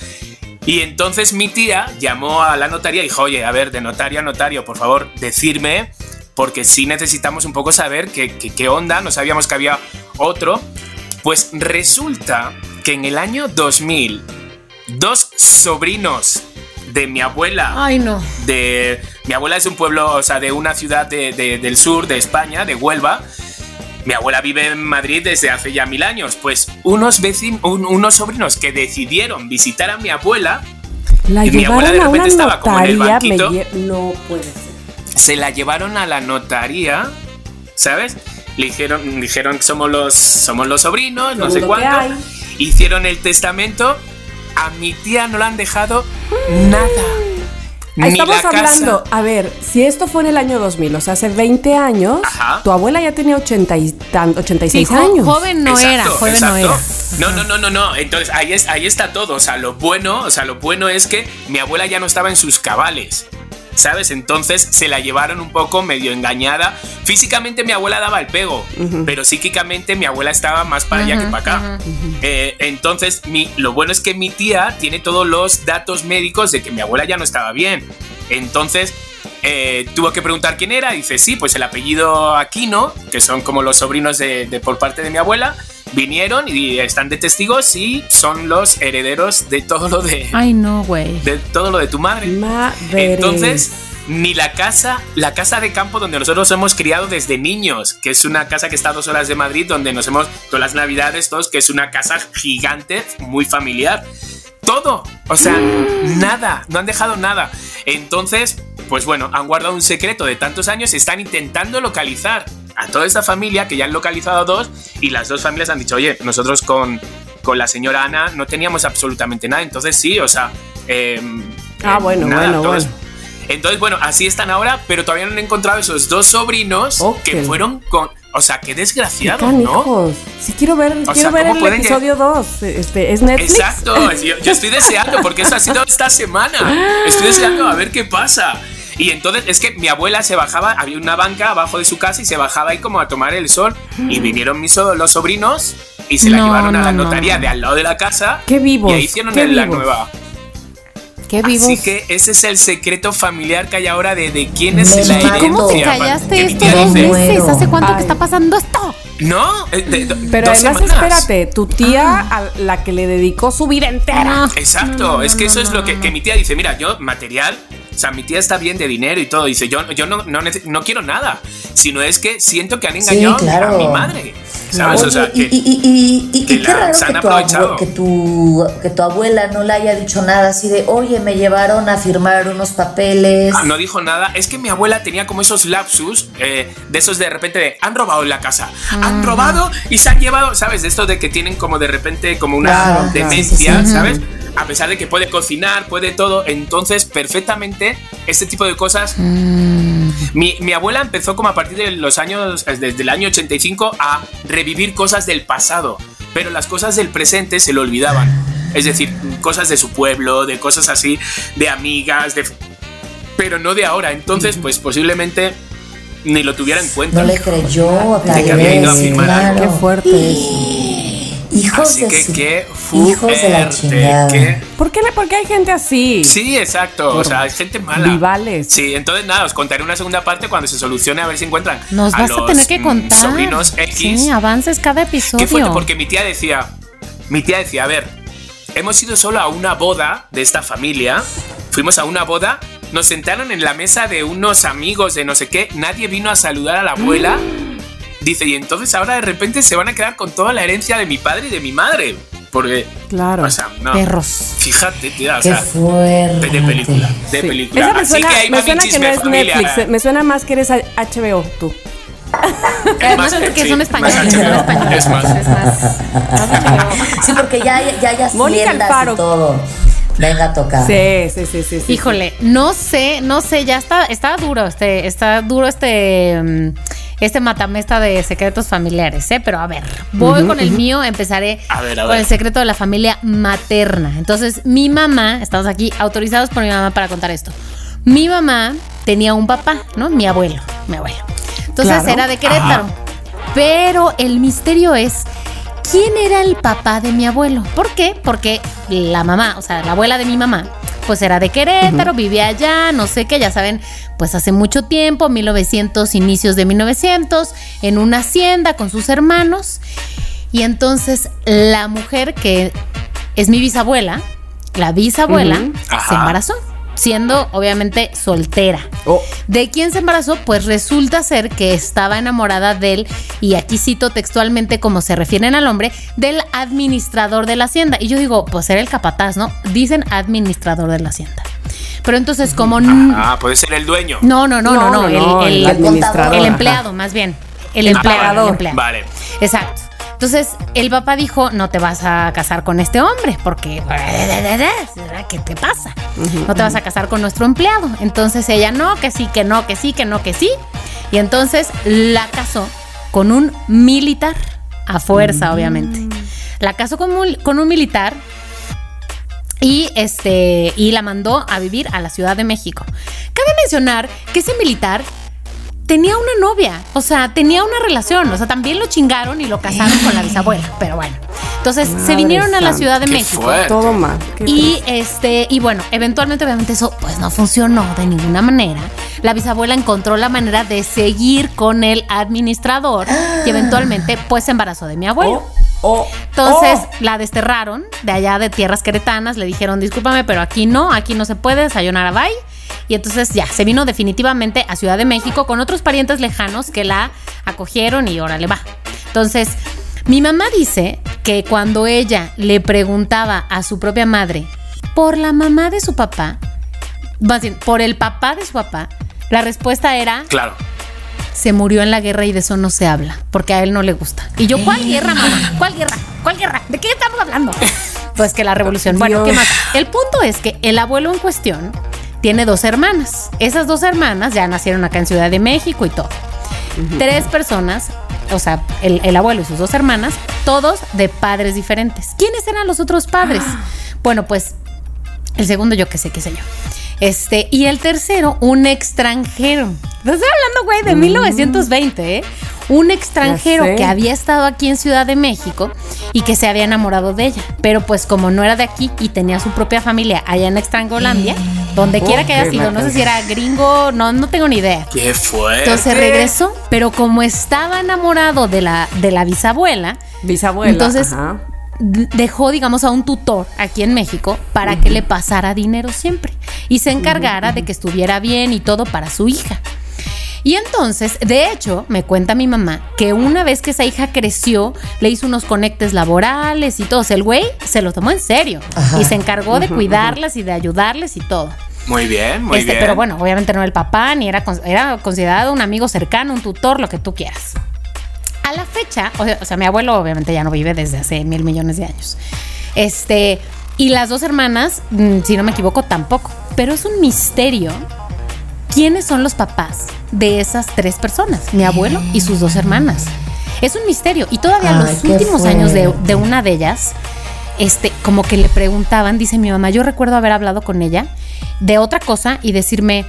Y entonces mi tía llamó a la notaría y dijo, oye, a ver, de notario a notario, por favor, decirme, porque sí necesitamos un poco saber qué, qué, qué onda, no sabíamos que había otro. Pues resulta que en el año 2000, dos sobrinos de mi abuela Ay, no. de mi abuela es de un pueblo, o sea, de una ciudad de- de- del sur de España, de Huelva. Mi abuela vive en Madrid desde hace ya mil años. Pues unos vecinos, unos sobrinos que decidieron visitar a mi abuela, La Y mi abuela llevaron de repente estaba como en el notaría. me banquito. lle- no puede ser. se la llevaron a la notaría, ¿sabes? Le dijeron, dijeron somos los, somos los sobrinos, no sé que cuánto. Hicieron el testamento. A mi tía no le han dejado nada. Ni Estamos casa. hablando, a ver, si esto fue en el año 2000, o sea, hace 20 años, Ajá. tu abuela ya tenía 80 y tan- 86 Sí, jo- años. joven no era, Exacto, joven no exacto. era. No, no, no, no, no. Entonces ahí, es, ahí está todo. O sea, lo bueno, o sea, lo bueno es que mi abuela ya no estaba en sus cabales. ¿Sabes? Entonces se la llevaron un poco medio engañada. Físicamente mi abuela daba el pego, pero psíquicamente mi abuela estaba más para allá que para acá. Eh, entonces, mi, lo bueno es que mi tía tiene todos los datos médicos de que mi abuela ya no estaba bien. Entonces, eh, tuvo que preguntar quién era. Dice, sí, pues el apellido Aquino, que son como los sobrinos de, de- por parte de mi abuela, vinieron y están de testigos y son los herederos de todo lo de, Ay, no, güey. de todo lo de tu madre. Madre. Entonces, ni la casa, la casa de campo donde nosotros hemos criado desde niños, que es una casa que está a dos horas de Madrid, donde nos hemos, todas las navidades, todos, que es una casa gigante, muy familiar. Todo, o sea, nada, no han dejado nada. Entonces, pues bueno, han guardado un secreto de tantos años, están intentando localizar a toda esta familia, que ya han localizado a dos, y las dos familias han dicho, oye, nosotros con, con la señora Ana no teníamos absolutamente nada, entonces sí, o sea... em, Ah, bueno, nada, bueno, todos- bueno. entonces, bueno, así están ahora, pero todavía no han encontrado esos dos sobrinos que fueron con. O sea, qué Qué desgraciado, ¿no? canijos. Sí quiero ver, quiero sea, ver ¿cómo el episodio 2. Este, ¿Es Netflix? Exacto, yo, yo estoy deseando, porque eso ha sido *laughs* esta semana. Estoy deseando a ver qué pasa. Y entonces es que mi abuela se bajaba, había una banca abajo de su casa y se bajaba ahí como a tomar el sol. Y vinieron mis so- los sobrinos y se la No, llevaron a la no, notaría no. de al lado de la casa. Qué vivos, Y ahí hicieron qué la vivos. nueva. Qué vivos. Así que ese es el secreto familiar que hay ahora de, de quién es la herencia. ¿Cómo te callaste esto dos meses? ¿Hace cuánto Ay. que está pasando esto? No, eh, de- de- Pero dos además, semanas. espérate, tu tía a la que le dedicó su vida entera. Exacto, No, no, es que no, eso es no, lo que, no. que mi tía dice, mira, yo material, o sea, mi tía está bien de dinero y todo, dice, yo, yo no, no, no quiero nada, sino es que siento que han engañado a mi- claro. a mi madre, ¿sabes? Oye, o sea, y, que, y, y, y, y que qué raro que tu, aprovechado. abue- que, tu, que tu abuela no le haya dicho nada así de, oye, me llevaron a firmar unos papeles. Ah, no dijo nada. Es que mi abuela tenía como esos lapsus eh, de esos de repente de han robado la casa, han robado y se han llevado, ¿sabes? De esto de que tienen como de repente como una Claro, demencia, Sí, sí, sí. ¿sabes? A pesar de que puede cocinar, puede todo, entonces perfectamente este tipo de cosas... Mm. Mi, mi abuela empezó como a partir de los años, desde el año 85, a revivir cosas del pasado, pero las cosas del presente se lo olvidaban. Es decir, cosas de su pueblo, de cosas así, de amigas, de... pero no de ahora. Entonces, pues posiblemente ni lo tuviera en cuenta. No le creyó, De tal que había ido a vez. Qué fuerte. Hijos Así de que su- qué hijos de la fuerte, chingada. qué- ¿Por qué, le- por qué hay gente así? Sí, exacto. O sea, hay gente mala. Vivales. Sí, entonces nada, os contaré una segunda parte cuando se solucione a ver si encuentran Nos a vas a tener que mm, contar. sobrinos X. Sí, avances cada episodio. Qué fuerte, porque mi tía decía, mi tía decía, a ver, hemos ido solo a una boda de esta familia, fuimos a una boda, nos sentaron en la mesa de unos amigos de no sé qué, nadie vino a saludar a la abuela. Dice, y entonces ahora de repente se van a quedar con toda la herencia de mi padre y de mi madre. Porque, Claro. o sea, no. Perros. Fíjate, tía, o Qué sea, fuerte. de, película, de Sí. película. Esa me Así suena, que ahí me va mi suena que no es familiar. Netflix. Me suena más que eres HBO tú. Es más, Además, que sí, son españoles. Es más. Es más. Sí, porque ya, ya, ya Mónica Alfaro. y todo. Venga a tocar. Sí, sí, sí, sí. sí. Híjole, no sé, no sé, ya está, está duro, este, está duro este, mm, este matamesta de secretos familiares, ¿eh? Pero a ver, voy con el mío, empezaré A ver, a con ver. el secreto de la familia materna. Entonces, mi mamá, estamos aquí autorizados por mi mamá para contar esto. Mi mamá tenía un papá, ¿no? Mi abuelo, mi abuelo. Entonces Claro. era de Querétaro. Pero el misterio es quién era el papá de mi abuelo. ¿Por qué? Porque la mamá, o sea, la abuela de mi mamá, pues era de Querétaro, vivía allá, no sé qué, ya saben, pues hace mucho tiempo, 1900, inicios de 1900, en una hacienda con sus hermanos. Y entonces la mujer que es mi bisabuela, la bisabuela, se embarazó, siendo obviamente soltera. Oh. ¿De quién se embarazó? Pues resulta ser que estaba enamorada del, y aquí cito textualmente como se refieren al hombre, del administrador de la hacienda. Y yo digo, pues era el capataz, ¿no? Dicen administrador de la hacienda. Pero entonces como... n- Ah, puede ser el dueño. No, no, no, no, no, el, el- el administrador. el ajá. empleado más bien. El Ah, empleado, vale. el empleado. Vale. Exacto. Entonces, el papá dijo, no te vas a casar con este hombre, porque ¿qué te pasa? No te vas a casar con nuestro empleado. Entonces ella, no, que sí, que no, que sí, que no, que sí. Y entonces la casó con un militar, a fuerza, obviamente. La casó con un, con un militar y este y la mandó a vivir a la Ciudad de México. Cabe mencionar que ese militar tenía una novia, o sea, tenía una relación, o sea, también lo chingaron y lo casaron con la bisabuela, pero bueno. Entonces, se vinieron a la. Ciudad de Qué México. fuerte. Todo mal. Y este, y bueno, eventualmente, obviamente, eso pues no funcionó de ninguna manera. La bisabuela encontró la manera de seguir con el administrador y eventualmente, pues, se embarazó de mi abuelo. Oh, Entonces oh. la desterraron de allá de tierras queretanas, le dijeron, discúlpame, pero aquí no, aquí no se puede, sayonara bye. Y entonces ya, se vino definitivamente a Ciudad de México con otros parientes lejanos que la acogieron y órale va. Entonces, mi mamá dice que cuando ella le preguntaba a su propia madre por la mamá de su papá, más bien, por el papá de su papá, la respuesta era, Claro. se murió en la guerra y de eso no se habla, porque a él no le gusta. Y yo, ¿cuál guerra, mamá? ¿Cuál guerra? ¿Cuál guerra? ¿De qué estamos hablando? *laughs* Pues que la revolución. Bueno, ¿qué más? El punto es que el abuelo en cuestión tiene dos hermanas. Esas dos hermanas ya nacieron acá en Ciudad de México y todo. Tres personas, o sea, el, el abuelo y sus dos hermanas, todos de padres diferentes. ¿Quiénes eran los otros padres? Bueno, pues el segundo yo qué sé, qué sé yo. Este, y el tercero, un extranjero. Te estoy hablando, güey, de 1920, ¿eh? Un extranjero Mm. que había estado aquí en Ciudad de México y que se había enamorado de ella. Pero pues como no era de aquí y tenía su propia familia allá en Extrangolandia, donde quiera que haya sido, no sé si era gringo, no, no tengo ni idea. Qué fuerte. Entonces regresó, pero como estaba enamorado de la, de la bisabuela, Bisabuela. Entonces, ajá. Dejó, digamos, a un tutor aquí en México para que le pasara dinero siempre y se encargara de que estuviera bien y todo para su hija. Y entonces, de hecho, me cuenta mi mamá que una vez que esa hija creció, le hizo unos conectes laborales y todo. El güey se lo tomó en serio Ajá. y se encargó de cuidarlas y de ayudarles y todo. Muy bien, muy Este, bien. Pero bueno, obviamente no era el papá, ni era, era considerado un amigo cercano, un tutor, lo que tú quieras. A la fecha, o sea, o sea, mi abuelo obviamente ya no vive desde hace mil millones de años. Este, Y las dos hermanas, mm, si no me equivoco, tampoco. Pero es un misterio quiénes son los papás de esas tres personas, mi abuelo y sus dos hermanas. Es un misterio. Y todavía Ay, los últimos años de, de una de ellas, este, como que le preguntaban, dice mi mamá, yo recuerdo haber hablado con ella de otra cosa y decirme,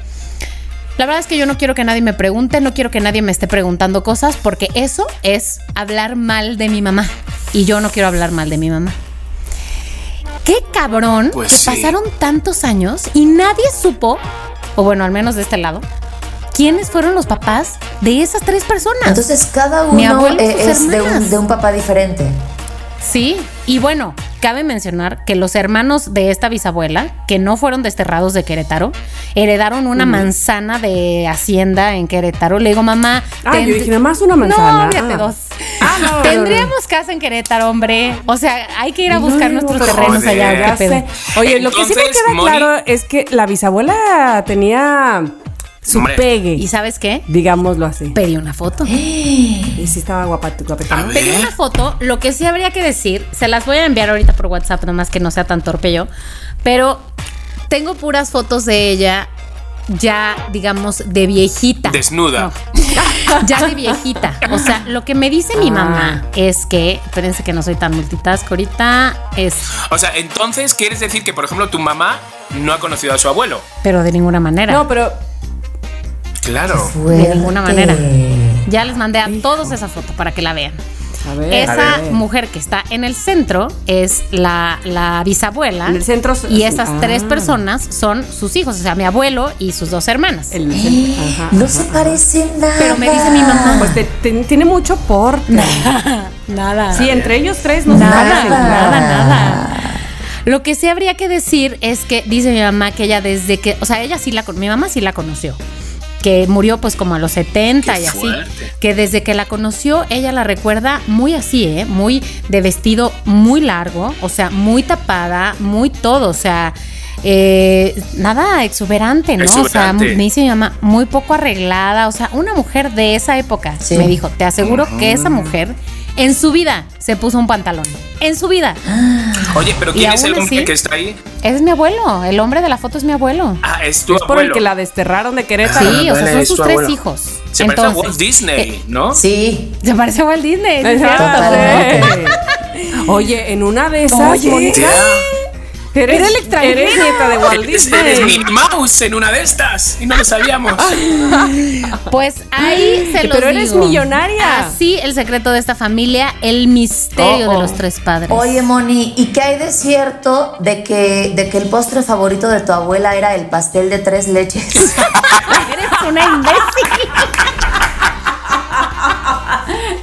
la verdad es que yo no quiero que nadie me pregunte, no quiero que nadie me esté preguntando cosas, porque eso es hablar mal de mi mamá. Y yo no quiero hablar mal de mi mamá. Qué cabrón. Pues sí. Pasaron tantos años y nadie supo, o bueno, al menos de este lado, quiénes fueron los papás de esas tres personas. Entonces cada Mi uno abuelo eh, es de un, hermanas. de un papá diferente. Sí, y bueno, cabe mencionar que los hermanos de esta bisabuela, que no fueron desterrados de Querétaro, heredaron una manzana de hacienda en Querétaro. Le digo, mamá. Ah, yo dije, nada más una manzana. No, fíjate, Ah. dos. Ah, no, no, no. Tendríamos casa en Querétaro, hombre. O sea, hay que ir a buscar No, nuestros pero terrenos joder. allá. Oye, lo que sí me queda Moni- claro es que la bisabuela tenía su Hombre. pegue, ¿Y sabes qué? digámoslo así. Pedí una foto. *gasps* Y sí estaba guapa. Pedí una foto, lo que sí habría que decir, se las voy a enviar ahorita por WhatsApp, nomás que no sea tan torpe yo, pero tengo puras fotos de ella ya, digamos, de viejita. Desnuda. No, *laughs* ya de viejita. O sea, lo que me dice mi mamá es que, espérense que no soy tan multitask ahorita, es, O sea, entonces quieres decir que, por ejemplo, tu mamá no ha conocido a su abuelo. pero de ninguna manera. No, pero Claro. de ninguna manera. Ya les mandé a todos esa foto para que la vean. a ver. Esa a ver. mujer que está en el centro es la, la bisabuela. En el centro- Y esas ah. tres personas son sus hijos, o sea, mi abuelo y sus dos hermanas. El centro, ajá. No se parecen nada. Pero me dice mi mamá. Pues te- te- tiene mucho porte. *laughs* Nada. Sí, entre ellos tres no Nada, se parecen. nada, nada. Lo que sí habría que decir es que dice mi mamá que ella desde que, o sea, ella sí la, con- mi mamá sí la conoció. Que murió pues como a los 70 Qué y así. fuerte. Que desde que la conoció, ella la recuerda muy así, ¿eh? Muy de vestido muy largo, o sea, muy tapada, muy todo, o sea, eh, nada exuberante, ¿no? O sea, me dice mi mamá, muy poco arreglada, o sea, una mujer de esa época. Sí. Me dijo, te aseguro que esa mujer en su vida se puso un pantalón. En su vida. Oye, pero ¿quién es el hombre así- que está ahí? Es mi abuelo. El hombre de la foto es mi abuelo. Ah, es tu Es por el que la desterraron de Querétaro. Sí, o sea, son sus tres abuelo. hijos. Se parece a Walt Disney, ¿no? Sí. Se parece a Walt Disney. Oye, en una de esas, Oye. Eres, Era el extranjero. eres nieta de Walt eres, eres Disney. Minnie Mouse en una de estas y no lo sabíamos. Pues ahí se los Pero eres millonaria. Así el secreto de esta familia, el misterio Oh, de oh. los tres padres. Oye, Moni, ¿y qué hay de cierto de que, de que el postre favorito de tu abuela era el pastel de tres leches? *laughs* eres una imbécil. *laughs*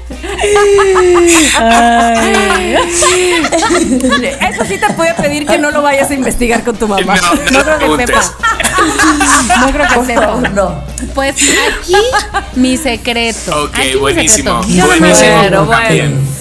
Eso sí te puede pedir que no lo vayas a investigar con tu mamá. No, no, No lo creo que preguntes. sepa. No creo que Por sepa. favor, no. Pues aquí mi secreto. Ok, Aquí mi buenísimo. secreto. Me Buenísimo. bueno.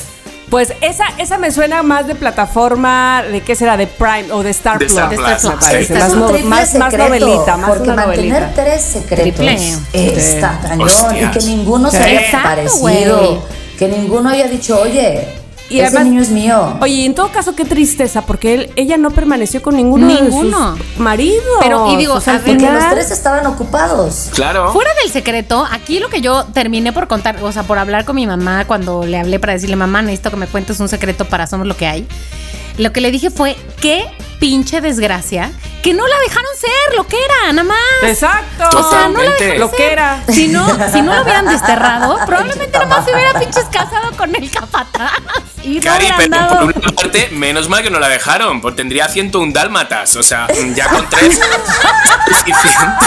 Pues esa, esa me suena más de plataforma, ¿de qué será? De Prime o de Star De Plus. Star De Plus, Star Plus. sí. parece. Es Más, un no- triple más, más secreto, novelita, más porque una mantener novelita. tres secretos Triple. está cañón Hostias. y que ninguno se haya Exacto, parecido. Que ninguno haya dicho, oye, Y ese además- niño es mío. Oye, en todo caso, qué tristeza, porque él, ella no permaneció con ninguno, Ninguno. de sus maridos. Pero, y digo, O sea, porque final- los tres estaban ocupados. Claro. Fuera del secreto, aquí lo que yo terminé por contar, o sea, por hablar con mi mamá cuando le hablé para decirle, mamá, necesito que me cuentes un secreto para Somos lo que hay. Lo que le dije fue, qué pinche desgracia, que no la dejaron ser lo que era, nada más. Exacto. O sea, no la dejaron Lo ser. que era. Si no, si no lo hubieran desterrado, *laughs* probablemente nada más se hubiera pinches casado con el capataz. Y no Cari, pero dado. por una parte, menos mal que no la dejaron, porque tendría 101 dálmatas. O sea, ya con tres. suficiente.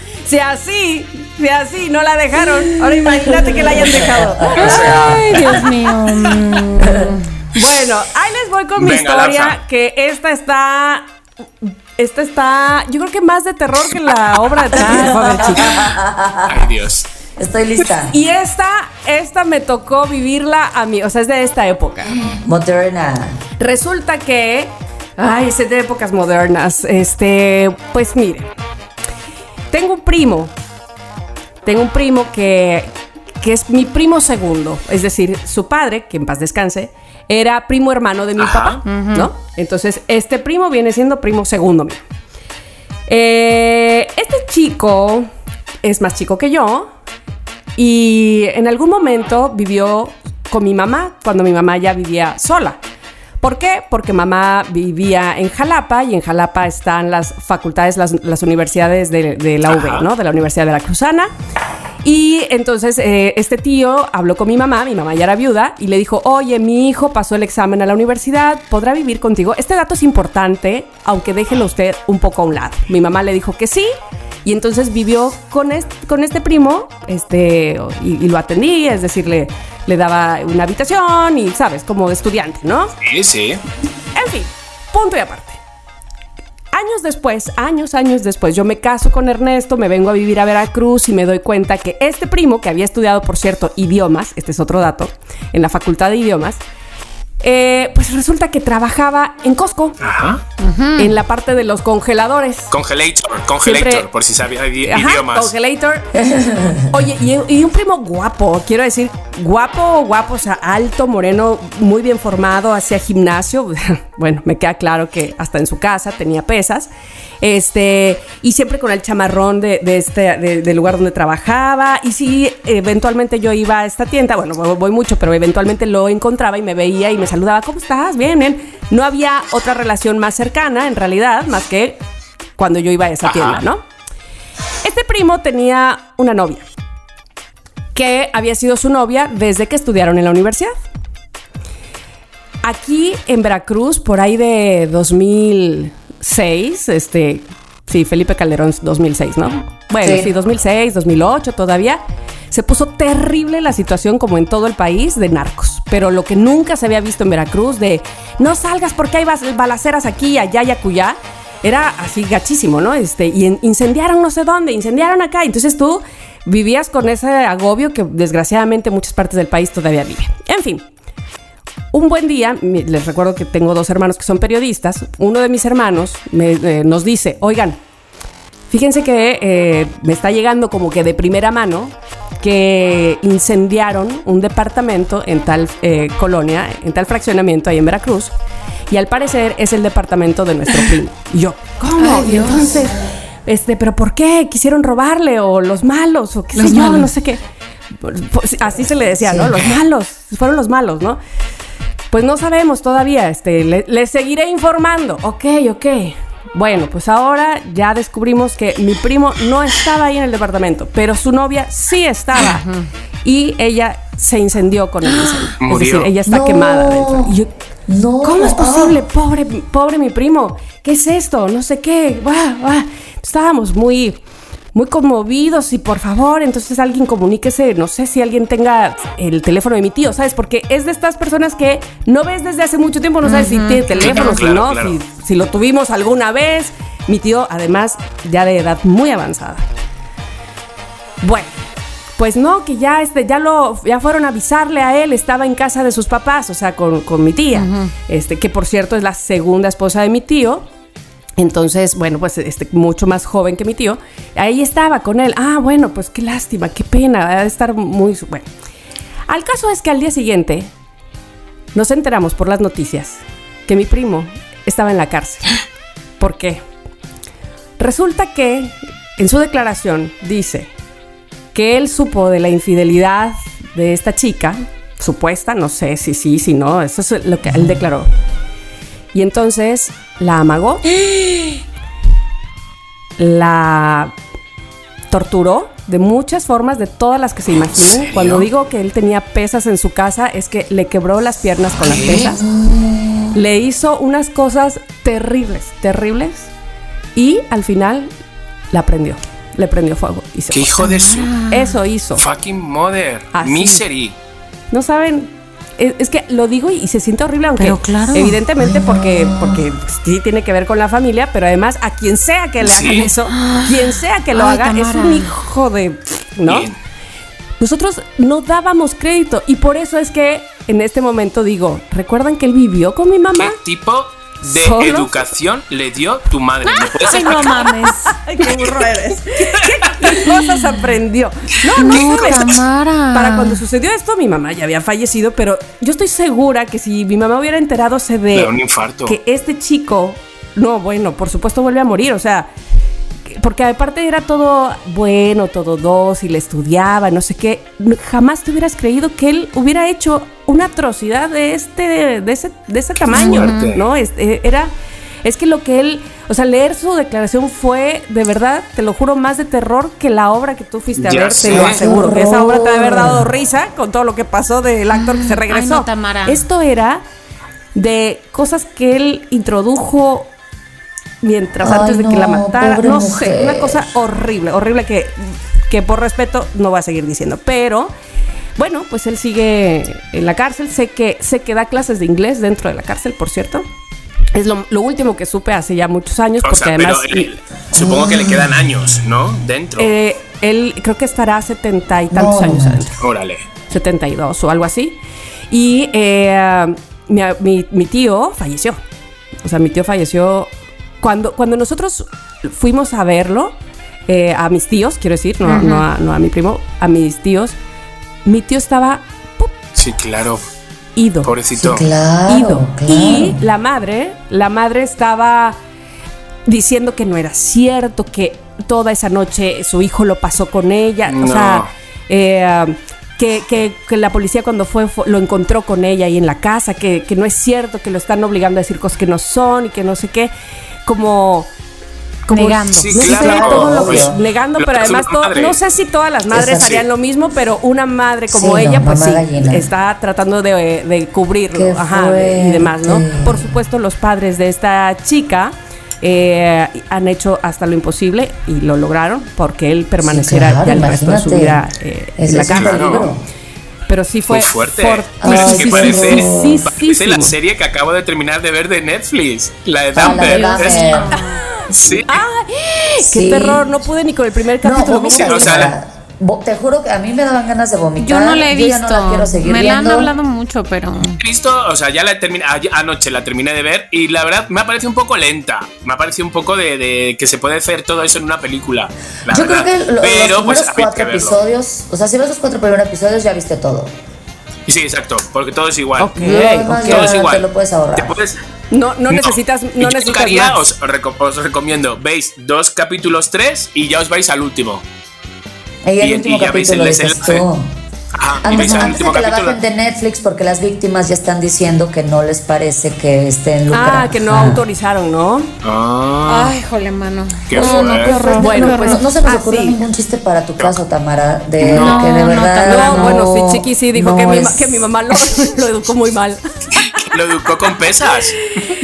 *laughs* Si así, si así no la dejaron, ahora imagínate que la hayan dejado. Ay, Dios mío. *laughs* Bueno, ahí les voy con mi Venga, historia, que esta está... Esta está, yo creo que más de terror que la obra de. Ay, Dios. Estoy lista. Y esta, esta me tocó vivirla a mí, o sea, es de esta época. Moderna. Resulta que, ay, es de épocas modernas. Este, pues mire, tengo un primo, tengo un primo que, que es mi primo segundo, es decir, su padre, que en paz descanse, era primo hermano de mi Ajá. papá, ¿no? Entonces, este primo viene siendo primo segundo mío. Eh, este chico es más chico que yo y en algún momento vivió con mi mamá cuando mi mamá ya vivía sola. ¿Por qué? Porque mamá vivía en Jalapa y en Jalapa están las facultades, las, las universidades de, de la. UB, ¿no? De la Universidad de la Cruzana. Y entonces eh, este tío habló con mi mamá, mi mamá ya era viuda, y le dijo, oye, mi hijo pasó el examen a la universidad, ¿podrá vivir contigo? Este dato es importante, aunque déjelo usted un poco a un lado. Mi mamá le dijo que sí, y entonces vivió con este, con este primo, este, y, y lo atendí, es decir, le, le daba una habitación y, ¿sabes? Como estudiante, ¿no? Sí, sí. En fin, punto y aparte. Años después, años, años después, yo me caso con Ernesto, me vengo a vivir a Veracruz y me doy cuenta que este primo, que había estudiado, por cierto, idiomas, este es otro dato, en la facultad de idiomas, eh, pues resulta que trabajaba en Costco, Ajá. en la parte de los congeladores. Congelator, congelator, Siempre- por si sabía idiomas. Congelator. *laughs* Oye, y, y un primo guapo, quiero decir, guapo, guapo, o sea, alto, moreno, muy bien formado, hacía gimnasio. *laughs* Bueno, me queda claro que hasta en su casa tenía pesas. Este, y siempre con el chamarrón de, de este, de- del lugar donde trabajaba. Y si eventualmente yo iba a esta tienda, bueno, voy voy mucho, pero eventualmente lo encontraba y me veía y me saludaba, ¿cómo estás? Bien, bien. No había otra relación más cercana, en realidad, más que cuando yo iba a esa Ajá. tienda, ¿no? Este primo tenía una novia que había sido su novia desde que estudiaron en la universidad. Aquí en Veracruz, por ahí de 2006, este, sí, Felipe Calderón 2006, ¿no? Bueno, sí. Sí. 2006, 2008 todavía, se puso terrible la situación como en todo el país de narcos. Pero lo que nunca se había visto en Veracruz de no salgas porque hay balaceras aquí, allá y acullá, era así gachísimo, ¿no? Este, y en- incendiaron no sé dónde, incendiaron acá. Entonces tú vivías con ese agobio que desgraciadamente muchas partes del país todavía viven. En fin, un buen día, les recuerdo que tengo dos hermanos que son periodistas, uno de mis hermanos me- eh, nos dice, oigan, fíjense que eh, me está llegando como que de primera mano que incendiaron un departamento en tal eh, colonia, en tal fraccionamiento ahí en Veracruz, y al parecer es el departamento de nuestro *laughs* primo. Y yo, ¿cómo? Ay, y Dios. entonces, este, ¿pero por qué? ¿Quisieron robarle? ¿O los malos? ¿O qué Los sé yo? malos. No sé qué. Pues, así se le decía, Sí. ¿no? Los malos. Fueron los malos, ¿no? Pues no sabemos todavía, este, le, le seguiré informando. Ok, ok. Bueno, pues ahora ya descubrimos que mi primo no estaba ahí en el departamento, pero su novia sí estaba. Y ella se incendió con el incendio. Es decir, ella está No. quemada dentro. Y yo, No. ¿Cómo es posible? Pobre, pobre mi primo. ¿Qué es esto? No sé qué. Estábamos muy, muy conmovidos y por favor, entonces alguien comuníquese. No sé si alguien tenga el teléfono de mi tío, ¿sabes? Porque es de estas personas que no ves desde hace mucho tiempo, no sabes si tiene teléfono, si no, claro. Si, si lo tuvimos alguna vez. Mi tío, además, ya de edad muy avanzada. Bueno, pues no, que ya este, ya lo, ya fueron a avisarle a él, estaba en casa de sus papás, o sea, con, con mi tía, este, que por cierto es la segunda esposa de mi tío. Entonces, bueno, pues este, mucho más joven que mi tío. Ahí estaba con él. Ah, bueno, pues qué lástima, qué pena, ha de estar muy. Bueno. Al caso es que al día siguiente nos enteramos por las noticias que mi primo estaba en la cárcel. *gasps* ¿Por qué? Resulta que en su declaración dice que él supo de la infidelidad de esta chica, supuesta, no sé si sí, si no, eso es lo que él declaró. Y entonces la amagó, la torturó de muchas formas, de todas las que se imaginen. serio? Cuando digo que él tenía pesas en su casa, es que le quebró las piernas con las pesas. Le hizo unas cosas terribles, terribles. Y al final la prendió. Le prendió fuego. Y se ¿Qué hijo de su Eso hizo. fucking mother? Así. Misery. No saben. Es, es que lo digo y, y se siente horrible, aunque Pero claro. evidentemente porque, porque sí tiene que ver con la familia, pero además a quien sea que le Sí. hagan eso, quien sea que lo Ay, haga, es un hijo de... ¿No? Bien. Nosotros no dábamos crédito y por eso es que en este momento digo, ¿recuerdan que él vivió con mi mamá? ¿Qué tipo de ¿Solo? educación le dio tu madre? ¿Me puedes Ay, no mames. Ay, qué burro eres. ¿Qué, qué cosa cosas aprendió. No, no, No. Para cuando sucedió esto, mi mamá ya había fallecido, pero yo estoy segura que si mi mamá hubiera enterado se un infarto. que este chico, no, bueno, por supuesto vuelve a morir, o sea, porque aparte era todo bueno, todo dócil, estudiaba, no sé qué, jamás te hubieras creído que él hubiera hecho una atrocidad de este, de ese, de ese tamaño, fuerte. ¿no? Es- eh, era, es que lo que él, o sea, leer su declaración fue, de verdad, te lo juro, más de terror que la obra que tú fuiste a Ya ver, sé. te lo aseguro, que esa obra te debe haber dado risa con todo lo que pasó del actor que se regresó. no, Tamara. Esto era de cosas que él introdujo mientras Ay, antes de que la matara. No sé, una cosa horrible, horrible que, que por respeto no voy a seguir diciendo. Pero bueno, pues él sigue en la cárcel. Sé que, sé que da clases de inglés dentro de la cárcel, por cierto. Es lo, lo último que supe hace ya muchos años, O porque sea, además pero él- supongo que le quedan años, ¿no? Dentro. eh, él creo que estará setenta y tantos No, años adentro. Órale. 72 o algo así. Y eh, mi, mi- mi tío falleció. O sea, mi tío falleció cuando, cuando nosotros fuimos a verlo, eh, a mis tíos, quiero decir, no, no, a, no a mi primo, a mis tíos, mi tío estaba ¡pup! Sí, claro. ido. Sí, Pobrecito. claro, ido. claro. Y la madre, la madre estaba diciendo que no era cierto, que toda esa noche su hijo lo pasó con ella. O sea, eh, que, que- que la policía cuando fue, fue- lo encontró con ella ahí en la casa, que, que no es cierto, que lo están obligando a decir cosas que no son y que no sé qué. Como. como Negando. Sí, no sé, claro. todo lo que- Pues, negando, lo pero además todo- no sé si todas las madres Exacto. harían lo mismo, pero una madre como Sí, no, ella, pues sí, gallina. está tratando de, de cubrirlo, Qué ajá, y demás, ¿no? Por supuesto, los padres de esta chica eh, han hecho hasta lo imposible y lo lograron porque él permaneciera claro, ya el resto de su vida eh, en la es un cárcel. Pero sí fue Muy fuerte. fortísimo. es que parece, sí, parece la serie que acabo de terminar de ver de Netflix. La de Ah, la de Dumper. *laughs* Sí. Qué Sí. terror, no pude ni con el primer No, capítulo. Sí, o sea, Tamara. Te juro que a mí me daban ganas de vomitar. Yo no la he Yo visto. ya no la quiero seguir Me la han viendo. hablado mucho, pero. He visto, o sea, ya la terminé, anoche la terminé de ver y la verdad me ha parecido un poco lenta. Me ha parecido un poco de, de que se puede hacer todo eso en una película. la Yo creo verdad. que lo- Pero los pues primeros cuatro episodios, o sea, si ves los cuatro primeros episodios ya viste todo. Sí, exacto, porque todo es igual. Ok, Lo demás ok. ya Todo es igual. te lo puedes ahorrar. Te puedes- No, no necesitas, no Yo necesitas más. os, os recomiendo, veis dos capítulos tres y ya os vais al último. Y el Y- último y ya veis capítulo el desenlace. Ajá, Antes, antes de que la capítulo. bajen de Netflix porque las víctimas ya están diciendo que no les parece que estén lucrando. Ah, que no Ajá. autorizaron, ¿no? Ah, Ay, jole, mano. qué No, no, qué horror. Bueno, no, pues, no, no se nos ah, ocurrió sí. ningún chiste para tu caso, Tamara, de No, que de no, verdad. No, bueno, sí, Chiqui sí dijo no que, mi, es- ma- que mi mamá lo, lo educó muy mal. Lo educó con pesas. *laughs*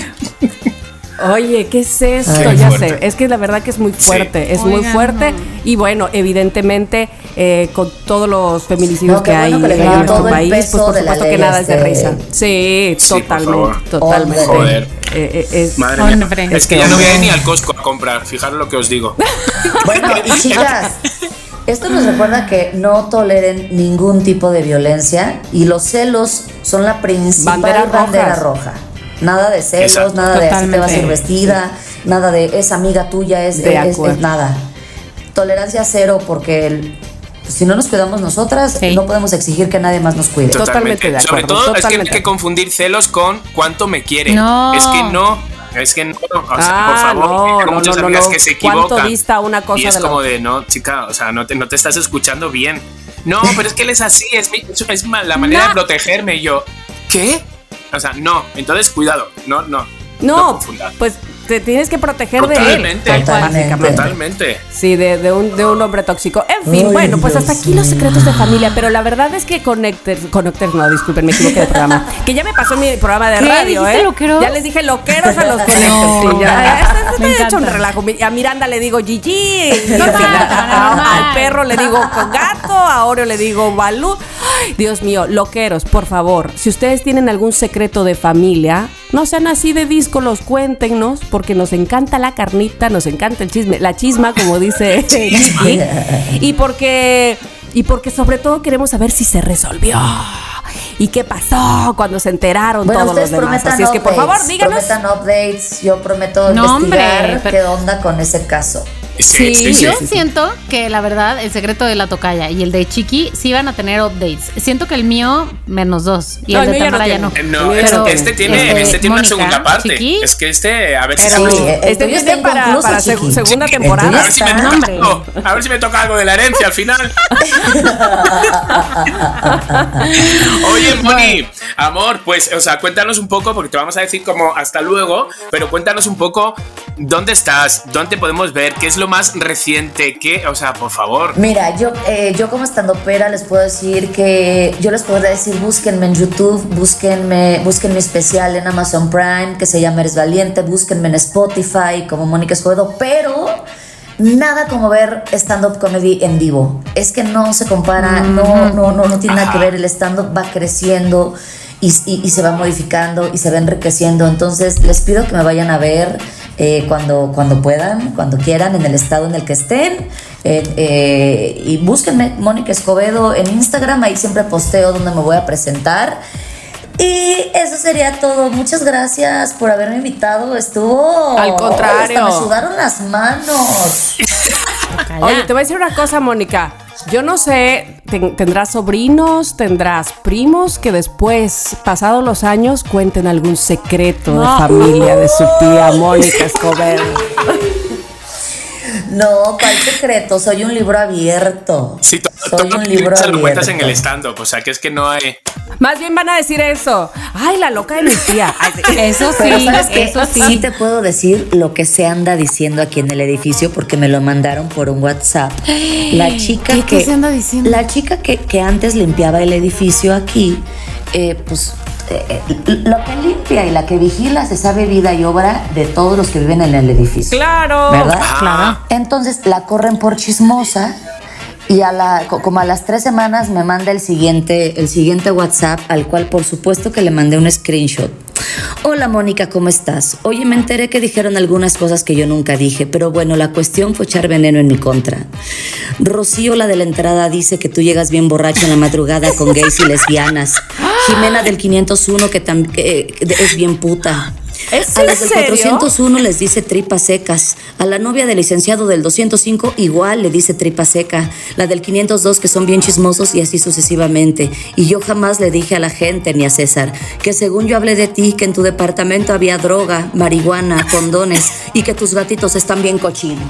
Oye, ¿qué es esto? Ay, ya fuerte. sé, es que la verdad que es muy fuerte, es muy fuerte. no. Y bueno, evidentemente, eh, con todos los feminicidios No, que hay bueno que en nuestro todo el país, pues por supuesto que nada es de este- risa. Sí, totalmente, totalmente. Joder. Eh, eh, es- Madre Hombre. mía. Es que ya no voy a ir ni al Costco a comprar, fijaros lo que os digo. *laughs* Bueno, y *laughs* chicas, esto nos recuerda que no toleren ningún tipo de violencia y los celos son la principal bandera rojas. roja. Nada de celos, Exacto. nada de así te vas a ir Totalmente. vestida, nada de es amiga tuya, es, De es- es nada. Tolerancia cero porque el- pues, si no nos cuidamos nosotras, Sí. no podemos exigir que nadie más nos cuide. Totalmente de Sobre acuerdo, todo es que no hay totalmente. que confundir celos con cuánto me quiere. No. Es que no. Es que no, o sea, Ah, por favor, no, tengo no, muchas no, no, amigas que se ¿Cuánto equivocan. dista una cosa y es de como de, no, chica, o sea, no te, no te estás escuchando bien. No, pero es que él es así, es, mi- es, la manera No. de protegerme. Y yo, ¿qué? O sea, no, entonces cuidado, no, no. No, confundas. pues te tienes que proteger de él, Totalmente, Totalmente. Totalmente. Sí, de, de un, de un hombre tóxico. En fin, Ay, bueno, pues Dios hasta aquí los secretos de familia. Pero la verdad es que Connectors, Connectors no, disculpen, me equivoqué de programa. *laughs* Que ya me pasó mi programa de ¿Qué? radio, ¿Dijiste ¿eh? loqueros? Ya les dije loqueros a los *laughs* Connectors. No, sí, ya. Este- este me he hecho un relajo. A Miranda le digo Gigi. *laughs* normal. al perro le digo gato. A Oreo le digo Balú. Ay, Dios mío, loqueros, por favor. Si ustedes tienen algún secreto de familia, no sean así de díscolos, cuéntenos, porque nos encanta la carnita, nos encanta el chisme, la chisma, como dice *laughs* Chiqui, y porque, y porque sobre todo queremos saber si se resolvió. ¿Y qué pasó cuando se enteraron Bueno, todos los demás? Así es que por favor, díganos. Prometan updates, yo prometo No, investigar hombre, pero- qué onda con ese caso. Sí, sí, sí. Yo siento que la verdad, el secreto de la tocaya y el de Chiqui sí van a tener updates. Siento que el mío, menos dos. Y No, el el de mío ya no Tamara ya no. tiene. No, Pero, este, tiene, este, este tiene una segunda parte. Chiqui, Es que este, a ver si Este para, para seg- chiqui. segunda temporada. a ver si me está- toca hombre. algo, a ver si me toca algo de la herencia al final. *laughs* Oye, Moni, amor, pues, o sea, cuéntanos un poco, porque te vamos a decir como hasta luego, pero cuéntanos un poco dónde estás, dónde podemos ver, qué es lo más reciente, qué, o sea, por favor. Mira, yo, eh, yo como estandopera les puedo decir que yo les puedo decir búsquenme en YouTube, búsquenme, busquen mi especial en Amazon Prime que se llama Eres Valiente, búsquenme en Spotify como Mónica Escobedo, pero nada como ver stand-up comedy en vivo. Es que no se compara, no, no, no, no tiene nada que ver, el stand-up va creciendo. Y, y- y se va modificando y se va enriqueciendo. Entonces les pido que me vayan a ver eh, cuando, cuando puedan, cuando quieran, en el estado en el que estén. Eh, eh, y búsquenme Mónica Escobedo en Instagram, ahí siempre posteo donde me voy a presentar. Y eso sería todo. Muchas gracias por haberme invitado. Estuvo. Al contrario. Hasta me sudaron las manos. *laughs* Oye, te voy a decir una cosa, Mónica. Yo no sé, ten- tendrás sobrinos, tendrás primos que después, pasados los años, cuenten algún secreto de familia de su tía Mónica *laughs* Escobedo. No, ¿cuál secreto? Soy un libro abierto. Sí, Soy un libro cuentas en el abierto. stand-up, o sea, que es que no hay... Más bien van a decir eso. Ay, la loca de mi tía. *laughs* Sí. Eso Pero sí, ¿sabes qué? eso sí. Sí te puedo decir lo que se anda diciendo aquí en el edificio porque me lo mandaron por un WhatsApp. *gasps* La chica ¿Qué- que qué se anda diciendo? La chica que, que antes limpiaba el edificio aquí, eh, pues eh, eh, lo que limpia y la que vigila se sabe vida y obra de todos los que viven en el edificio. Claro. ¿Verdad? Claro. Entonces la corren por chismosa y a la, co- como a las tres semanas me manda el siguiente, el siguiente WhatsApp, al cual por supuesto que le mandé un screenshot. Hola Mónica, ¿cómo estás? Oye, me enteré que dijeron algunas cosas que yo nunca dije, pero bueno, la cuestión fue echar veneno en mi contra. Rocío, la de la entrada, dice que tú llegas bien borracho en la madrugada con gays y lesbianas. Jimena del 501 que, tam- que, eh, es bien puta. ¿Es A las del serio? 401 les dice tripas secas. A la novia del licenciado del 205 igual le dice tripa seca. La del 502 que son bien chismosos y así sucesivamente. Y yo jamás le dije a la gente ni a César que según yo hablé de ti que en tu departamento había droga, marihuana, condones y que tus gatitos están bien cochinos.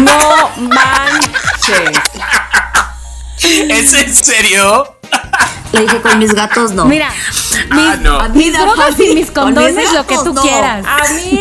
No manches. ¿Es en serio? *laughs* Le dije con mis gatos no. Mira, Ah, mis, no. mis drogas y mis Con mis condones, lo que tú no. quieras. A mí,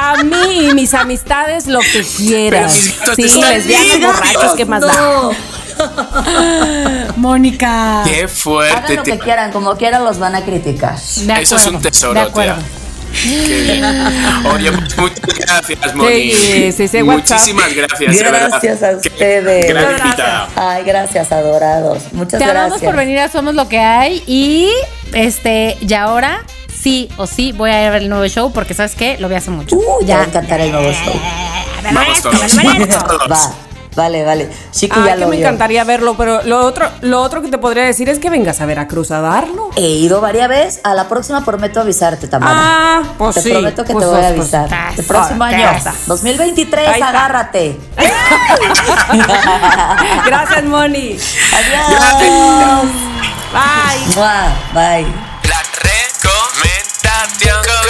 a mí y mis amistades lo que quieras. Sí, lesbianas, borrachos, ¿qué más da? no. *laughs* Mónica. Qué Hagan fuerte. lo te- que quieran, como quieran los van a criticar. De Eso es un tesoro, de acuerdo. tía. *laughs* Oye, muchas gracias, Moni. Sí, sí, sí, WhatsApp. Muchísimas gracias. Gracias a Qué ustedes. gran invitada. Ay, gracias, adorados. Muchas Te gracias. amamos por venir a Somos lo que hay y este, y ahora sí o sí voy a ir a ver el nuevo show porque sabes qué, lo vi hace mucho. Uy, ya va a encantar el nuevo show. Vamos todos. todos. Va, vale, vale. Chiqui Ay, ya que lo me vio. encantaría verlo, pero lo otro, lo otro que te podría decir es que vengas a Veracruz a darlo. He ido varias veces. A la próxima prometo avisarte, Tamara. Ah, pues te sí. prometo que Pues, te voy a pues, avisar. pues, el próximo ahí año, está. 2023, Ahí está. agárrate. *laughs* Gracias, Moni. Adiós. Bye. Mua, Bye. La recomendación.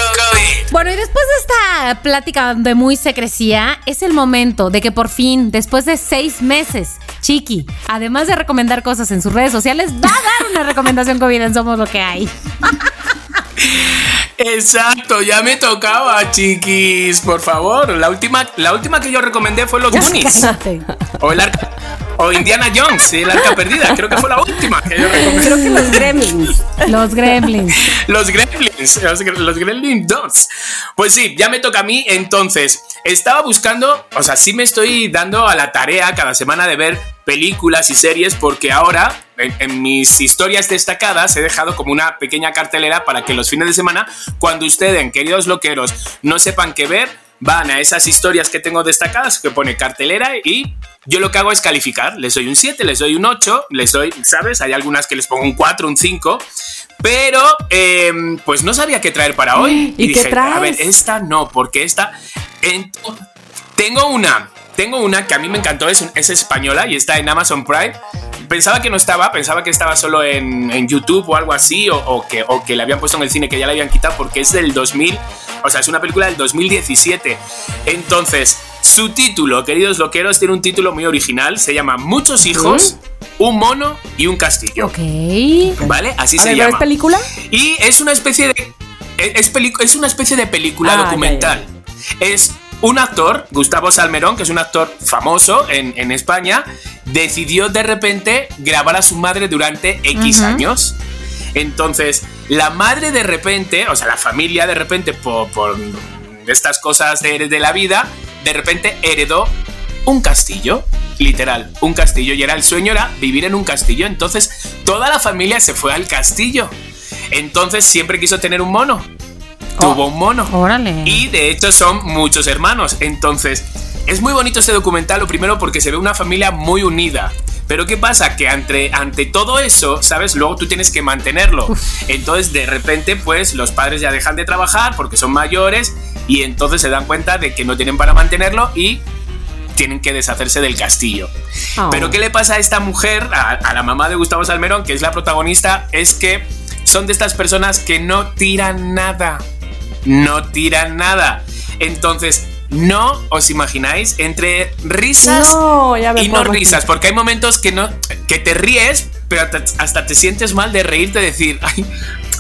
Bueno, y después de esta plática de muy secrecía, es el momento de que por fin, después de seis meses, Chiqui, además de recomendar cosas en sus redes sociales, va a dar una recomendación COVID en Somos lo que hay. *laughs* Exacto, ya me tocaba, chiquis. Por favor, la última, la última que yo recomendé fue los Goonies. O el arca. O Indiana Jones, el arca perdida. Creo que fue la última que yo recomendé. Creo que los gremlins. Los gremlins. Los Gremlins, los, los Gremlin 2. Pues sí, ya me toca a mí. Entonces, estaba buscando, o sea, sí me estoy dando a la tarea cada semana de ver películas y series porque ahora en, mis historias destacadas he dejado como una pequeña cartelera para que los fines de semana, cuando ustedes, queridos loqueros, no sepan qué ver, van a esas historias que tengo destacadas que pone cartelera y yo lo que hago es calificar. Les doy un 7, les doy un 8, les doy, ¿sabes? Hay algunas que les pongo un 4, un 5. Pero, em, pues no sabía qué traer para hoy. ¿Y qué dije, a ver, esta no, porque esta. tengo una tengo una que a mí me encantó, es, es española y está en Amazon Prime. Pensaba que no estaba, pensaba que estaba solo en, en YouTube o algo así, o, o que, o que la habían puesto en el cine, que ya la habían quitado, porque es del 2000, o sea, es una película del 2017. Entonces, su título, queridos loqueros, tiene un título muy original, se llama Muchos hijos, un mono y un castillo. Ok. ¿Vale? Así A se ver, llama. ¿es película? Y es una especie de. Es, es una especie de película Ah, ya, documental. Es un actor, Gustavo Salmerón, que es un actor famoso en, en España, decidió de repente grabar a su madre durante X años. Entonces, la madre de repente, o sea, la familia de repente, por, por estas cosas de, de la vida, de repente heredó un castillo. Literal, un castillo. Y era el sueño era vivir en un castillo. Entonces, toda la familia se fue al castillo. Entonces, siempre quiso tener un mono. Tuvo un mono. Órale. Y de hecho son muchos hermanos. Entonces, es muy bonito este documental, lo primero porque se ve una familia muy unida. Pero ¿qué pasa? Que ante, ante todo eso, ¿sabes? Luego tú tienes que mantenerlo. Entonces, de repente, pues los padres ya dejan de trabajar porque son mayores y entonces se dan cuenta de que no tienen para mantenerlo y tienen que deshacerse del castillo. Oh. Pero ¿qué le pasa a esta mujer, a, a la mamá de Gustavo Salmerón, que es la protagonista? Es que son de estas personas que no tiran nada. No tiran nada. Entonces, no os imagináis entre risas No, y no risas, porque hay momentos que no que te ríes, pero hasta- hasta te sientes mal de reírte, de decir, ay,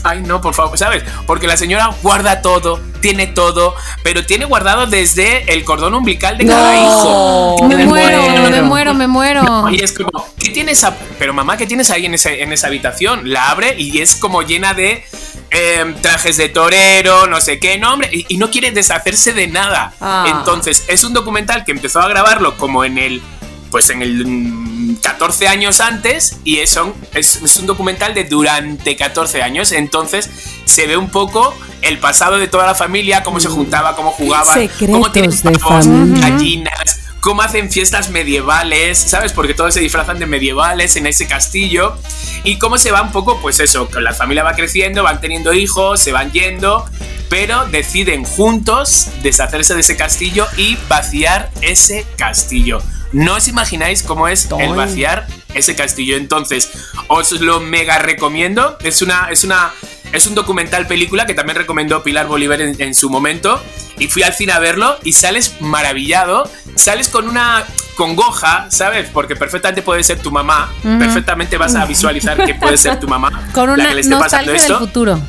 ay, no, por favor, ¿sabes? Porque la señora guarda todo, tiene todo, pero tiene guardado desde el cordón umbilical de cada hijo. Me Me muero, muero. me muero, me muero. *laughs* Y es como, ¿qué tienes? a- pero mamá, ¿qué tienes ahí en, en esa habitación? La abre y es como llena de em, trajes de torero, no sé qué, no, hombre, y, y no quiere deshacerse de nada. Ah. Entonces, es un documental que empezó a grabarlo como en el, pues en el mm, 14 años antes, y es, un- es, es un documental de durante 14 años, entonces se ve un poco el pasado de toda la familia, cómo se juntaba, cómo jugaban, cómo tienen pavos, gallinas, cómo hacen fiestas medievales, ¿sabes? Porque todos se disfrazan de medievales en ese castillo. Y cómo se va un poco, pues eso, que la familia va creciendo, van teniendo hijos, se van yendo, pero deciden juntos deshacerse de ese castillo y vaciar ese castillo. No os imagináis cómo es el vaciar ese castillo. Entonces, os lo mega recomiendo. Es una, es una, es un documental película que también recomendó Pilar Bolívar en, en su momento. Y fui al cine a verlo y sales maravillado. Sales con una congoja, ¿sabes? Porque perfectamente puede ser tu mamá. Perfectamente vas a visualizar que puede ser tu mamá. *laughs* Con la una que le esté pasando nostalgia del esto. futuro.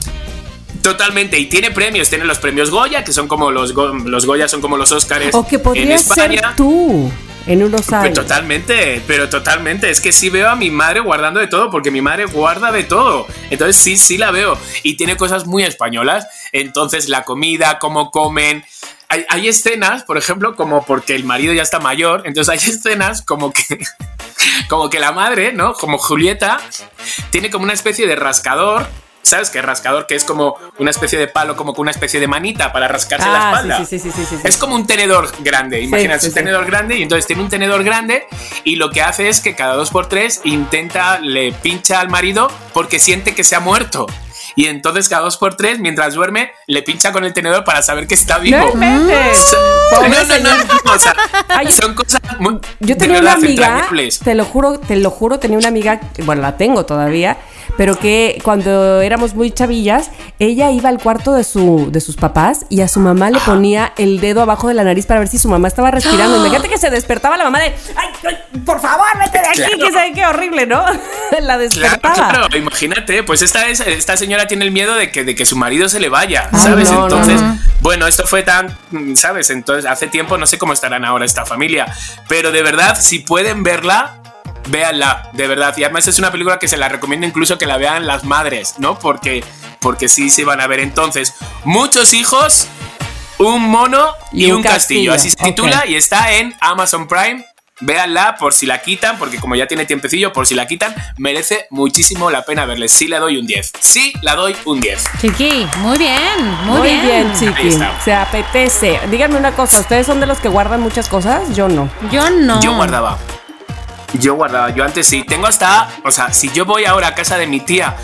Totalmente, y tiene premios, tiene los premios Goya, que son como los, Go- los Goya, son como los Oscars O que en podrías ser España. tú en unos Pues años. totalmente, pero totalmente. Es que sí veo a mi madre guardando de todo, porque mi madre guarda de todo. Entonces sí, sí la veo. Y tiene cosas muy españolas. Entonces la comida, cómo comen. Hay, hay escenas, por ejemplo, como porque el marido ya está mayor. Entonces hay *laughs* escenas como que... Como que la madre, ¿no? Como Julieta, tiene como una especie de rascador. ¿Sabes qué? Rascador que es como una especie de palo, como con una especie de manita para rascarse la Ah, espalda. sí, sí, sí. Es como un tenedor grande, imagínate, un tenedor grande y entonces tiene un tenedor grande y lo que hace es que cada dos por tres intenta, le pincha al marido porque siente que se ha muerto. Y entonces cada dos por tres, mientras duerme, le pincha con el tenedor para saber que está vivo. No. No, no, no, o sea, *laughs* Ay, son cosas muy, Yo tenía una amiga, te lo juro, te lo juro, tenía una amiga, bueno, la tengo todavía, pero que cuando éramos muy chavillas, ella iba al cuarto de su de sus papás y a su mamá le ponía el dedo abajo de la nariz para ver si su mamá estaba respirando. *gasps* Imagínate que se despertaba la mamá de, ay, ay, por favor, vete de aquí, Claro. que sabe qué horrible, ¿no? *laughs* la Claro, despertaba. claro, imagínate, pues esta, es, esta señora tiene el miedo de que, de que su marido se le vaya, Ay, ¿sabes? no, Entonces, no. bueno, esto fue tan, ¿sabes? Entonces, hace tiempo, no sé cómo estarán ahora esta familia, pero de verdad, si pueden verla, véanla, de verdad. Y además es una película que se la recomiendo incluso que la vean las madres, ¿no? Porque, porque sí se van a ver entonces. Muchos hijos, un mono y, Y un, castillo. castillo, Así se titula y está en Amazon Prime. Véanla por si la quitan, porque como ya tiene tiempecillo, por si la quitan, merece muchísimo la pena verles. Sí le doy un 10. Sí la doy un 10. Chiqui, muy bien, muy, Muy bien, Ahí chiqui. está. Se apetece. Díganme una cosa, ¿ustedes son de los que guardan muchas cosas? Yo no. Yo no. Yo guardaba. Yo guardaba, yo antes sí. Tengo hasta, o sea, si yo voy ahora a casa de mi tía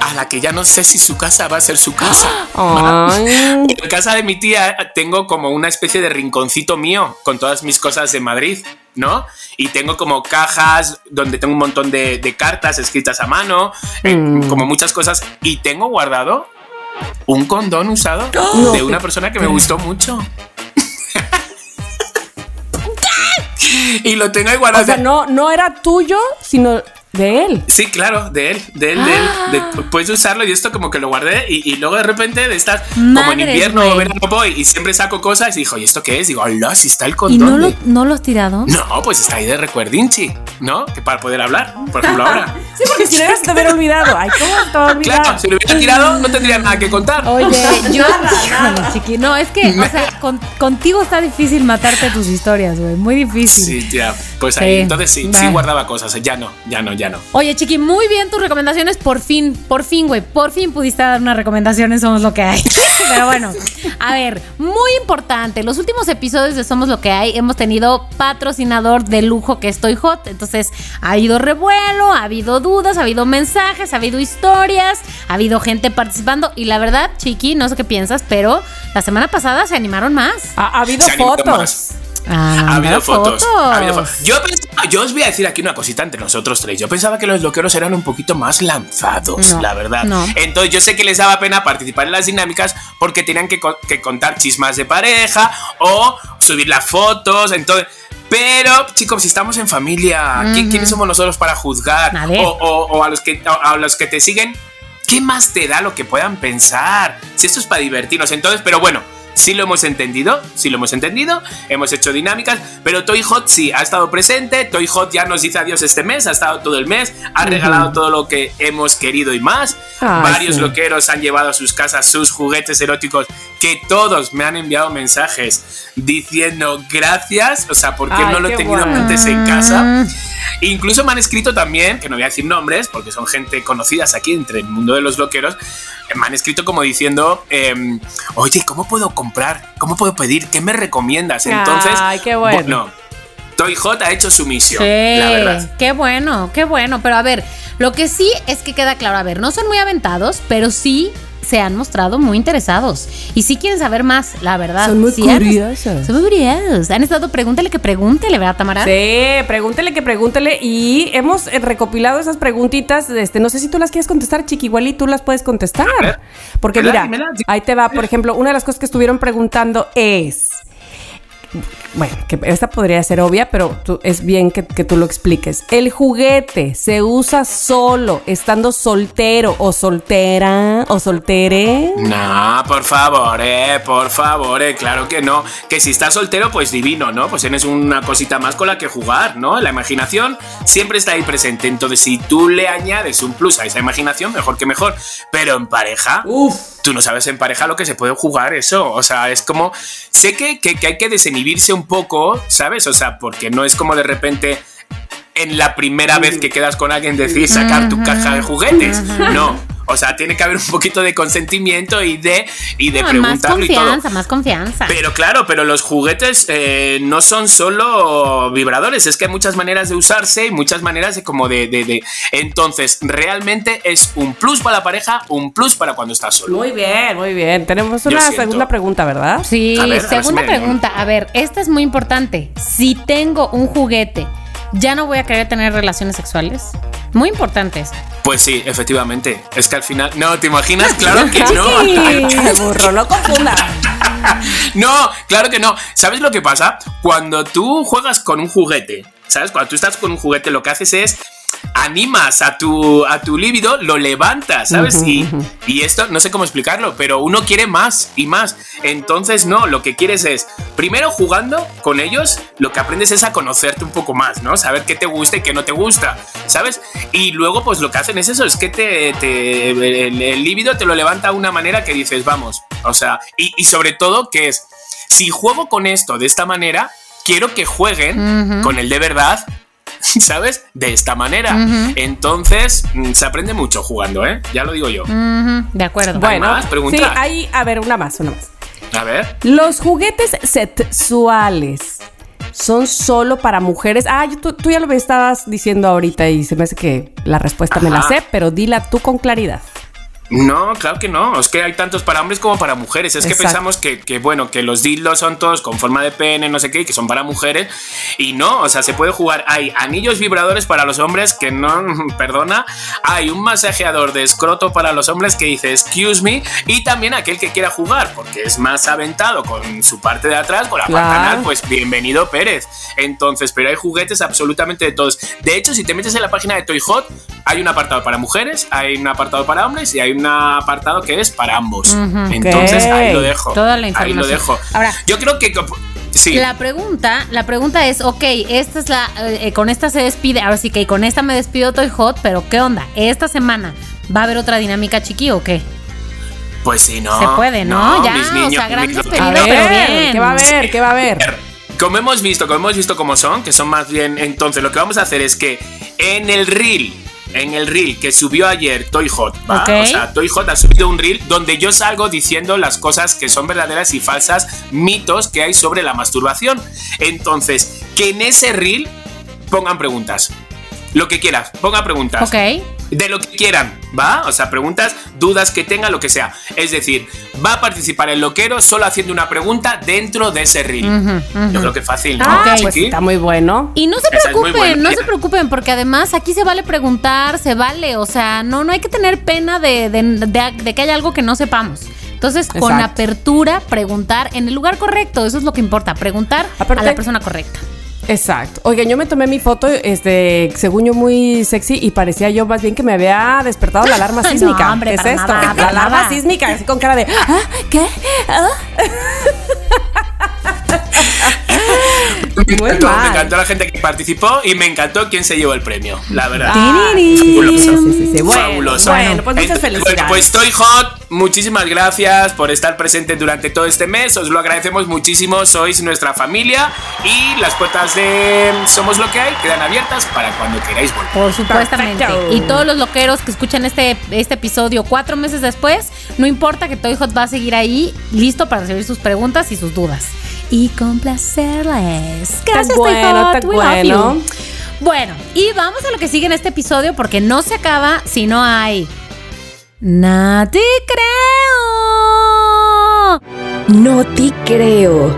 a la que ya no sé si su casa va a ser su casa. *gasps* *laughs* En casa de mi tía tengo como una especie de rinconcito mío con todas mis cosas de Madrid, ¿no? Y tengo como cajas donde tengo un montón de, de cartas escritas a mano, eh, como muchas cosas. Y tengo guardado un condón usado *gasps* de una persona que me gustó mucho. Y lo tengo ahí guardado. O sea, no, no era tuyo, sino de él. Sí, claro, de él, de él, de él. de- puedes usarlo y esto como que lo guardé y, y luego de repente de estar como en invierno o verano voy y siempre saco cosas y dijo, ¿y esto qué es? Digo, hola, si está el ¿Y condón. no lo, de-". no lo has tirado? No, pues está ahí de recuerdinchi, ¿no? Que para poder hablar, por ejemplo, ahora. *laughs* Sí, porque si no ya se te hubiera olvidado. Ay, ¿cómo te olvidar? Claro, si lo hubiera tirado no tendría nada que contar. Oye, *laughs* yo. *laughs* Híjole, chiqui. No, es que, o sea, con- contigo está difícil matarte tus historias, güey. Muy difícil. Sí, ya, pues ahí. Sí. Entonces sí, sí guardaba cosas. Ya no, ya no, ya no. Oye, Chiqui, muy bien tus recomendaciones. Por fin, por fin, güey. Por fin pudiste dar unas recomendaciones. Somos lo que hay. *laughs* Pero bueno, a ver, muy importante. Los últimos episodios de Somos lo que hay hemos tenido patrocinador de lujo que estoy hot. Entonces, ha habido revuelo, ha habido dudas, ha habido mensajes, ha habido historias, ha habido gente participando. Y la verdad, Chiqui, no sé qué piensas, pero la semana pasada se animaron más. Ha, ha habido Se fotos. Ah, Ha habido fotos. ha habido fo- yo, pensaba- yo os voy a decir aquí una cosita entre nosotros tres. Yo pensaba que los loqueros eran un poquito más lanzados, No, la verdad. no. Entonces yo sé que les daba pena participar en las dinámicas porque tenían que, co- que contar chismas de pareja o subir las fotos. Entonces. Pero, chicos, si estamos en familia, ¿qui- ¿quiénes somos nosotros para juzgar? O, o- o a, los que, a, a los que te siguen, ¿qué más te da lo que puedan pensar? Si esto es para divertirnos. Entonces, pero bueno, sí lo hemos entendido, sí lo hemos entendido, hemos hecho dinámicas, pero Toy Hot sí ha estado presente, Toy Hot ya nos dice adiós este mes, ha estado todo el mes, ha regalado todo lo que hemos querido y más. Ay, Varios sí. loqueros han llevado a sus casas sus juguetes eróticos que todos me han enviado mensajes diciendo gracias, o sea, porque Ay, no lo he tenido guay. antes en casa. Incluso me han escrito también, que no voy a decir nombres, porque son gente conocidas aquí entre el mundo de los loqueros, eh, me han escrito como diciendo, em, oye, ¿cómo puedo comprar? ¿Cómo puedo pedir? ¿Qué me recomiendas? Entonces, Ay, qué bueno. Toy Hot ha hecho su misión, Sí, la verdad. qué bueno, qué bueno. Pero a ver, lo que sí es que queda claro, a ver, no son muy aventados, pero sí se han mostrado muy interesados. Y sí quieren saber más, la verdad. Son muy Sí han- curiosos. Son muy curiosos. Han estado, pregúntale que pregúntele, ¿verdad, Tamara? Sí, pregúntele que pregúntele. Y hemos eh, recopilado esas preguntitas. Este, no sé si tú las quieres contestar, Chiqui. Igual y tú las puedes contestar. A ver, Porque mira, ahí te va. Por ejemplo, una de las cosas que estuvieron preguntando es. Bueno, que esta podría ser obvia, pero tú- es bien que, que tú lo expliques. ¿El juguete se usa solo estando soltero o soltera o soltere? No, por favor, eh, por favor, eh, claro que no. Que si estás soltero, pues divino, ¿no? Pues tienes una cosita más con la que jugar, ¿no? La imaginación siempre está ahí presente. Entonces, si tú le añades un plus a esa imaginación, mejor que mejor. Pero en pareja, tú no sabes en pareja lo que se puede jugar eso. O sea, es como. Sé que, que, que hay que desinhibirse un poco, ¿sabes? O sea, porque no es como de repente en la primera vez que quedas con alguien decir sacar tu caja de juguetes. No. O sea, tiene que haber un poquito de consentimiento y de, y de Ah, más preguntarlo y todo. confianza, más confianza. Pero claro, pero los juguetes eh, no son solo vibradores, es que hay muchas maneras de usarse y muchas maneras de como de, de, de- Entonces, realmente es un plus para la pareja, un plus para cuando estás solo. Muy bien, muy bien. Tenemos una segunda pregunta, ¿verdad? Sí, a si segunda me- pregunta. A ver, esta es muy importante. Si tengo un juguete, ¿ya no voy a querer tener relaciones sexuales? Muy importantes. Pues sí, efectivamente. Es que al final. No, ¿te imaginas? Claro que *laughs* no. Sí, burro, no confunda. *laughs* No, claro que no. ¿Sabes lo que pasa? Cuando tú juegas con un juguete, ¿sabes? Cuando tú estás con un juguete, lo que haces es animas a tu, a tu líbido, lo levantas, ¿sabes? y, y esto, no sé cómo explicarlo, pero uno quiere más y más. Entonces, no, lo que quieres es, primero jugando con ellos, lo que aprendes es a conocerte un poco más, ¿no? Saber qué te gusta y qué no te gusta, ¿sabes? Y luego, pues lo que hacen es eso, es que te, te- el, el líbido te lo levanta de una manera que dices, vamos, o sea, y, y sobre todo que es, si juego con esto de esta manera, quiero que jueguen con el de verdad. *laughs* ¿Sabes? De esta manera. Entonces, mm, se aprende mucho jugando, ¿eh? Ya lo digo yo. De acuerdo. Bueno, más? Pregunta. sí, hay, a ver, una más, una más. A ver. Los juguetes sexuales son solo para mujeres. Ah, yo- tú, tú ya lo me estabas diciendo ahorita y se me hace que la respuesta me la sé, pero dila tú con claridad. No, claro que no. Es que hay tantos para hombres como para mujeres. Es que pensamos que, que, bueno, que los dildos son todos con forma de pene, no sé qué, y que son para mujeres. Y no, o sea, se puede jugar. Hay anillos vibradores para los hombres que no, *laughs* perdona. Hay un masajeador de escroto para los hombres que dice excuse me. Y también aquel que quiera jugar, porque es más aventado con su parte de atrás, con la Claro. pantanal, pues bienvenido Pérez. Entonces, pero hay juguetes absolutamente de todos. De hecho, si te metes en la página de Toy Hot, hay un apartado para mujeres, hay un apartado para hombres y hay un apartado que es para ambos. Entonces, ahí lo dejo. Toda la Ahí lo información. dejo. Ahora- yo creo que sí. La pregunta, la pregunta es, ok, esta es la, eh, con esta se despide, ahora sí que con esta me despido Toy Hot, pero ¿qué onda? Esta semana va a haber otra dinámica chiqui o qué? Pues sí, no. Se puede, ¿no? Ya, mis o niños, sea, gran despedida. Pero bien. ¿qué va a haber? ¿Qué va a haber? Como hemos visto, como hemos visto cómo son, que son más bien. Entonces, lo que vamos a hacer es que en el reel, en el reel que subió ayer Toy Hot, ¿va? O sea, Toy Hot ha subido un reel donde yo salgo diciendo las cosas que son verdaderas y falsas, mitos que hay sobre la masturbación. Entonces, que en ese reel pongan preguntas. Lo que quieras, pongan preguntas. Ok. De lo que quieran, ¿va? O sea, preguntas, dudas que tenga, lo que sea. Es decir, va a participar el loquero solo haciendo una pregunta dentro de ese reel. Yo creo que es fácil, ¿no? Ah, pues está muy bueno. Y no se Esa preocupen, no se preocupen, porque además aquí se vale preguntar, se vale, o sea, no, no hay que tener pena de, de- de- de que haya algo que no sepamos. Entonces, con apertura, preguntar en el lugar correcto, eso es lo que importa, preguntar Aparte- a la persona correcta. Exacto. Oigan, yo me tomé mi foto, este, según yo muy sexy y parecía yo más bien que me había despertado la alarma *laughs* No, sísmica. hombre, ¿Qué es esto? nada, la alarma nada. sísmica, así con cara de, ¿ah? ¿Qué? ¿Ah? *laughs* Me Muy encantó, me mal. encantó la gente que participó y me encantó quién se llevó el premio, la verdad. Ah, Fabuloso. sí, sí, sí. Bueno, Fabuloso. Bueno, pues muchas felicidades. Pues estoy hot. Muchísimas gracias por estar presente durante todo este mes. Os lo agradecemos muchísimo. Sois nuestra familia y las puertas de Somos lo que hay quedan abiertas para cuando queráis volver. Por supuestamente. Perfecto. Y todos los loqueros que escuchan este, este episodio cuatro meses después, no importa que Toy Hot va a seguir ahí, listo para recibir sus preguntas y sus dudas. Y complacerles. Gracias, Toy bueno, love bueno. Bueno, y vamos a lo que sigue en este episodio porque no se acaba si no hay. ¡No te creo! No te creo.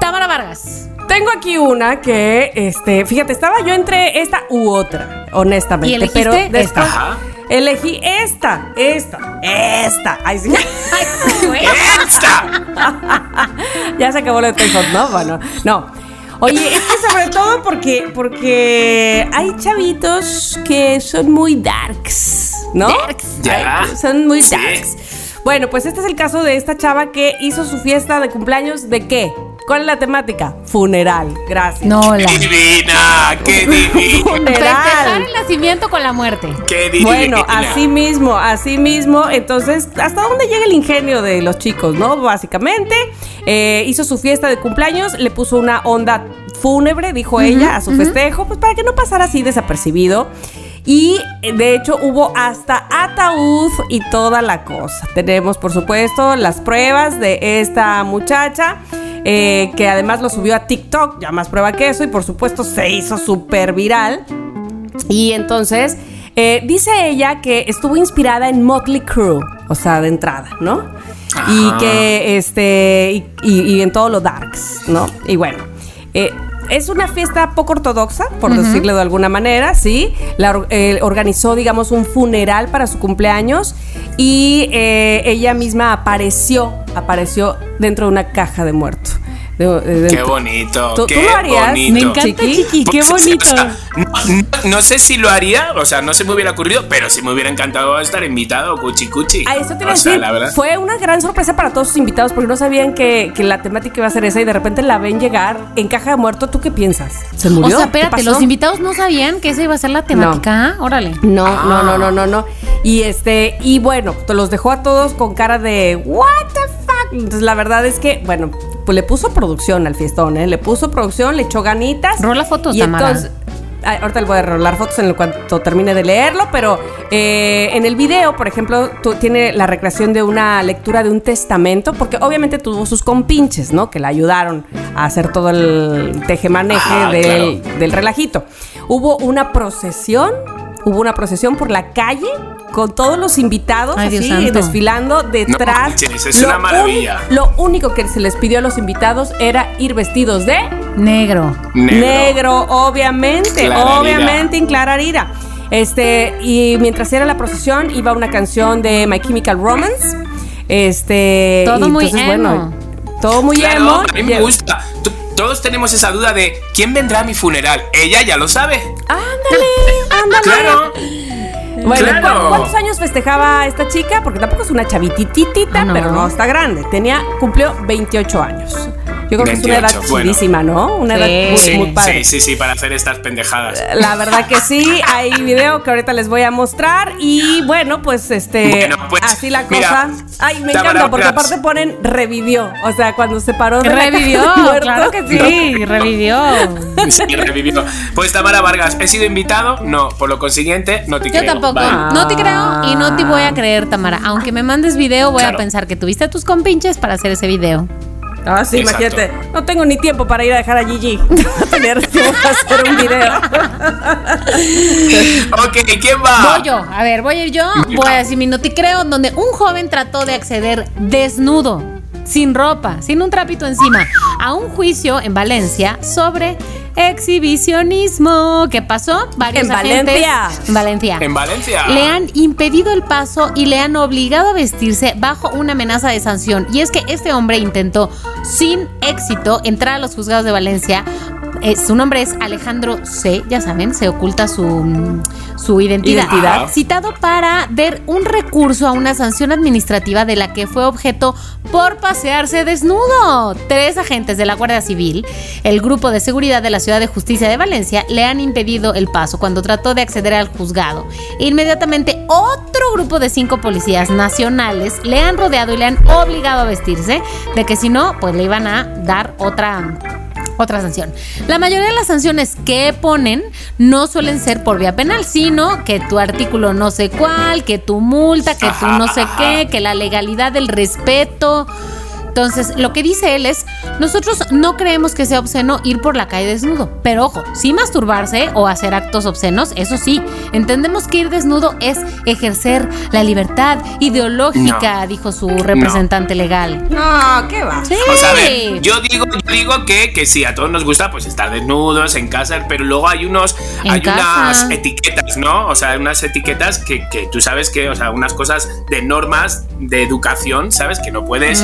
Tamara Vargas. Tengo aquí una que, este, fíjate, estaba yo entre esta u otra, honestamente. ¿Y elegiste pero después esta? Ajá. elegí esta, esta, esta. Ay, sí. Ay, güey. *laughs* ¡Esta! *laughs* ya se acabó lo de Toy Hot, ¿no? Bueno, no. Oye, es que sobre todo porque, porque hay chavitos que son muy darks, ¿no? Darks. Ya. Ay, Son muy Sí. darks. Bueno, pues este es el caso de esta chava que hizo su fiesta de cumpleaños de qué? ¿Cuál es la temática? Funeral. Gracias. No, la. ¡Qué divina! ¡Qué *laughs* divina! Festejar Funeral. el nacimiento con la muerte. ¡Qué divina! Bueno, así mismo, así mismo. Entonces, ¿hasta dónde llega el ingenio de los chicos, no? Básicamente, eh, hizo su fiesta de cumpleaños, le puso una onda fúnebre, dijo ella, a su festejo, pues para que no pasara así desapercibido. Y de hecho hubo hasta ataúd y toda la cosa. Tenemos, por supuesto, las pruebas de esta muchacha. Eh, que además lo subió a TikTok, ya más prueba que eso, y por supuesto se hizo súper viral. Y entonces, eh, dice ella que estuvo inspirada en Motley Crue, o sea, de entrada, ¿no? Y que, este, y, y- y en todo lo darks, ¿no? Y bueno, eh, es una fiesta poco ortodoxa, por decirlo de alguna manera, ¿sí? La, eh, organizó, digamos, un funeral para su cumpleaños y eh, ella misma apareció, apareció dentro de una caja de muerto. De- de- ¡Qué bonito! ¿Tú- tú ¡Qué lo harías? bonito! Me encanta, Chiqui, qué bonito. o sea, no, no- no sé si lo haría, o sea, no se me hubiera ocurrido, pero sí me hubiera encantado estar invitado, cuchi cuchi. A eso te iba a O sea, decir, la verdad. fue una gran sorpresa para todos sus invitados porque no sabían que, que la temática iba a ser esa y de repente la ven llegar en caja de muerto. ¿Tú qué piensas? ¿Se O murió? sea, ¿Qué espérate, los invitados no sabían que esa iba a ser la temática. ¿ah? Órale. No, Ah. no, no, no, no, no. Y este, y bueno, te los dejó a todos con cara de what the fuck. Entonces la verdad es que, bueno, pues le puso producción al fiestón, ¿eh? Le puso producción, le echó ganitas. Rola fotos, y Tamara. entonces, ahorita le voy a rolar fotos en cuanto termine de leerlo, pero eh, en el video, por ejemplo, tú, tiene la recreación de una lectura de un testamento, porque obviamente tuvo sus compinches, ¿no? Que le ayudaron a hacer todo el tejemaneje Ah, del, del relajito. Hubo una procesión, hubo una procesión por la calle con todos los invitados Ay, así santo. desfilando detrás. manches, es Lo una maravilla. lo único que se les pidió a los invitados era ir vestidos de Negro. negro, obviamente, Clararira. obviamente en Clararira. Este, y mientras era la procesión iba una canción de My Chemical Romance. Este, Todo y muy entonces, emo. bueno, todo muy Claro, emo. a mí me gusta. Todos tenemos esa duda de quién vendrá a mi funeral. Ella ya lo sabe. Ándale, ándale. Claro. *laughs* Bueno, Claro. ¿cu- ¿cuántos años festejaba esta chica? Porque tampoco es una chavititita, Ah, no. pero no está grande. Tenía, cumplió 28 años. Yo creo que es una edad 28, bueno. chidísima, ¿no? Una edad Sí. muy, Sí, muy padre. sí, sí, sí, para hacer estas pendejadas. La verdad que sí, hay video que ahorita les voy a mostrar y bueno, pues este, Bueno, pues, así la mira, cosa. Ay, me encanta porque aparte ponen revivió, o sea, cuando se paró de la Revivió, cama muerto. claro que sí, revivió. Sí, revivió. Pues Tamara Vargas, ¿he sido invitado? No, por lo consiguiente, no te Yo creo. Tampoco. No te creo y no te voy a creer, Tamara. Aunque me mandes video, voy Claro. a pensar que tuviste a tus compinches para hacer ese video. Ah, sí, Exacto. imagínate. No tengo ni tiempo para ir a dejar a Gigi. *laughs* No tenía tiempo para hacer un video. *laughs* Ok, ¿quién va? Voy yo, a ver, voy a ir yo. Voy a decir mi noticreo, donde un joven trató de acceder desnudo, sin ropa, sin un trapito encima, a un juicio en Valencia sobre exhibicionismo. ¿Qué pasó? Varios En agentes- Valencia. En Valencia. En Valencia. Le han impedido el paso y le han obligado a vestirse bajo una amenaza de sanción. Y es que este hombre intentó sin éxito entrar a los juzgados de Valencia. Eh, su nombre es Alejandro C. Ya saben, se oculta su, su identidad. Identidad. Citado para ver un recurso a una sanción administrativa de la que fue objeto por pasearse desnudo. Tres agentes de la Guardia Civil, el grupo de seguridad de la Ciudad de Justicia de Valencia, le han impedido el paso cuando trató de acceder al juzgado. Inmediatamente otro grupo de cinco policías nacionales le han rodeado y le han obligado a vestirse, de que si no, pues le iban a dar otra otra sanción. La mayoría de las sanciones que ponen no suelen ser por vía penal, sino que tu artículo no sé cuál, que tu multa, que tu no sé qué, que la legalidad del respeto. Entonces, lo que dice él es, nosotros no creemos que sea obsceno ir por la calle desnudo, pero ojo, sí masturbarse o hacer actos obscenos, eso sí, entendemos que ir desnudo es ejercer la libertad ideológica, dijo su representante legal. No, ¿qué va? Sí. O sea, a ver, yo digo, yo digo que, que sí, a todos nos gusta pues estar desnudos en casa, pero luego hay unos, En hay casa. unas etiquetas, ¿no? O sea, hay unas etiquetas que, que tú sabes que, o sea, unas cosas de normas de educación, ¿sabes? Que no puedes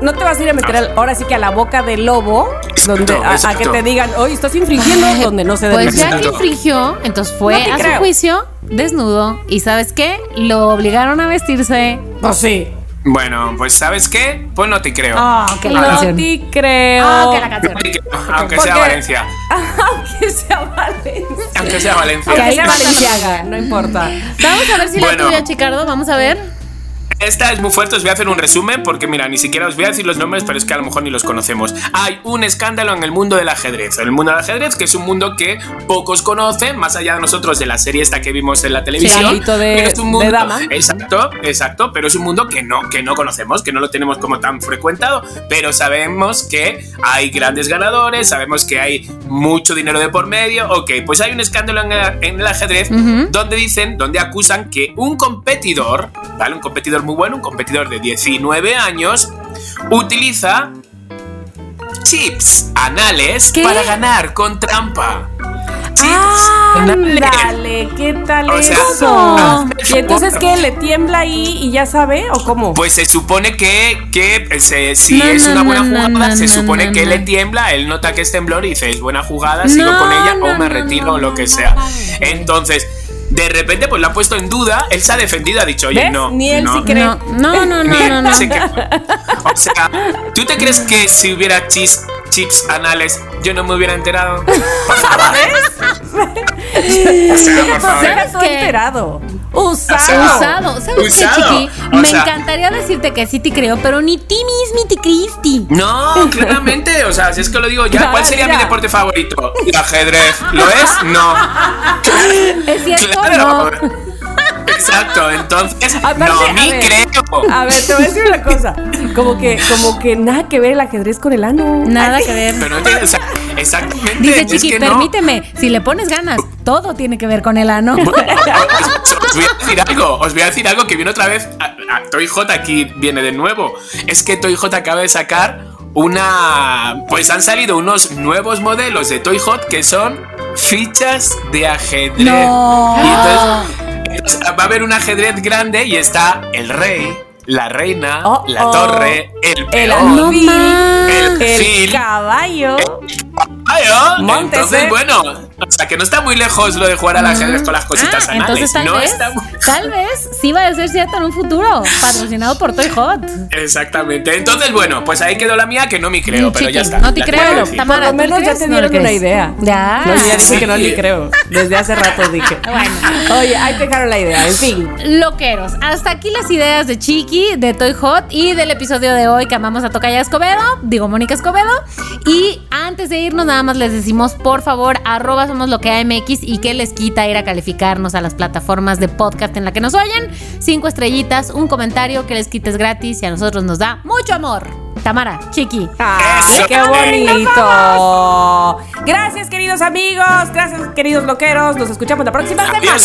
No te vas a ir a meter al- ahora sí que a la boca del lobo, donde, a- a, exacto. que te digan, oye, estás infringiendo donde no se debe. Pues ya que infringió, entonces fue No a su juicio desnudo y ¿sabes qué? Lo obligaron a vestirse. Pues sí. Bueno, pues ¿sabes qué? Pues no te creo. Ah, que la no canción. te creo. Ah, que la No te creo, aunque sea Valencia. Aunque sea Valencia. Aunque sea Valencia. Aunque sea. Valenciaga, no importa. Vamos a ver si Bueno. la tuya, Chicardo, vamos a ver. Esta es muy fuerte, os voy a hacer un resumen porque mira, ni siquiera os voy a decir los nombres, pero es que a lo mejor ni los conocemos. Hay un escándalo en el mundo del ajedrez. En el mundo del ajedrez, que es un mundo que pocos conocen, más allá de nosotros de la serie esta que vimos en la televisión. ámbito de- pero es un de mundo, dama. Exacto, exacto, pero es un mundo que no, que no conocemos, que no lo tenemos como tan frecuentado, pero sabemos que hay grandes ganadores, sabemos que hay mucho dinero de por medio. Ok, pues hay un escándalo en el, en el ajedrez Ujú. donde dicen, donde acusan que un competidor, ¿vale? Un competidor muy bueno, un competidor de 19 años, utiliza chips anales ¿Qué? para ganar con trampa. Ándale, ¿qué tal O sea, eso? ¿Y entonces qué? ¿Le tiembla ahí y ya sabe o cómo? Pues se supone que, que se- si No, es no, una buena no, jugada, se supone que le tiembla, él nota que es temblor y dice, es buena jugada, sigo con ella o me retiro o lo que sea. Entonces, de repente, pues lo ha puesto en duda, él se ha defendido, ha dicho, oye, ¿Ves? no. Ni él no, sí cree. No, no, no, no, no, no. se *laughs* cree. O sea, ¿tú te crees que si hubiera chis, chips anales, yo no me hubiera enterado? Por favor. O sea, por favor. ¿Sabes qué? qué? enterado. Usado. Usado. ¿Sabes Usado. qué, Chiqui? O Me sea- encantaría decirte que sí te creo, pero ni ti mismi te creíste. No, claramente, o sea, si es que lo digo ya, ¿cuál sería Mira. mi deporte favorito? El ajedrez. ¿Lo es? No. ¿Es cierto? Claro. No. Exacto, entonces Aparte, no a ni ver. creo. A ver, te voy a decir una cosa. Como que, como que nada que ver el ajedrez con el ano. Nada Ay, que ver. Pero no tiene, o sea, exactamente. Dice es Chiqui, no. permíteme, si le pones ganas, todo tiene que ver con el ano. *laughs* Os voy a decir algo, os voy a decir algo que viene otra vez. A, a Toy Hot aquí viene de nuevo. Es que Toy Hot acaba de sacar una. Pues han salido unos nuevos modelos de Toy Hot que son fichas de ajedrez. No. Y entonces, entonces va a haber un ajedrez grande y está el rey, la reina, Oh, la oh. torre, el El peón, alfil, el el caballo. Móntese. Entonces, bueno, o sea que no está muy lejos lo de jugar al ajedrez con las cositas Ah, anales. entonces tal no vez, está muy- tal vez sí va a ser cierto en un futuro, patrocinado por Toy Hot. Exactamente. Entonces, bueno, pues ahí quedó la mía que no me creo, pero ya está. No te creo. Tamara, Por lo ¿tú menos ya te ¿No le dieron una idea. Ya. No, ya dije Sí. que no ni creo. Desde hace rato dije. *laughs* Bueno. Oye, ahí te dejaron la idea. En fin. Loqueros, hasta aquí las ideas de Chiqui, de Toy Hot y del episodio de hoy que amamos a Tocaya Escobedo, digo Mónica Escobedo. Y antes de irnos, nada más les decimos, por favor, arroba somos lo que AMX y que les quita ir a calificarnos a las plataformas de podcast en la que nos oyen. Cinco estrellitas, un comentario que les quites gratis y a nosotros nos da mucho amor. Tamara, Chiqui. ¡Ay, qué bonito! Gracias, queridos amigos. Gracias, queridos loqueros. Nos escuchamos la próxima semana.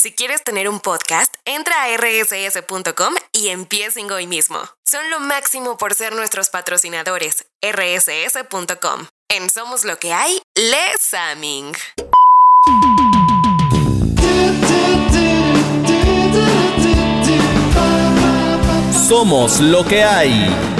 Si quieres tener un podcast, entra a rss.com y empiecen hoy mismo. Son lo máximo por ser nuestros patrocinadores. rss.com. En Somos lo que hay, Les Aming. Somos lo que hay.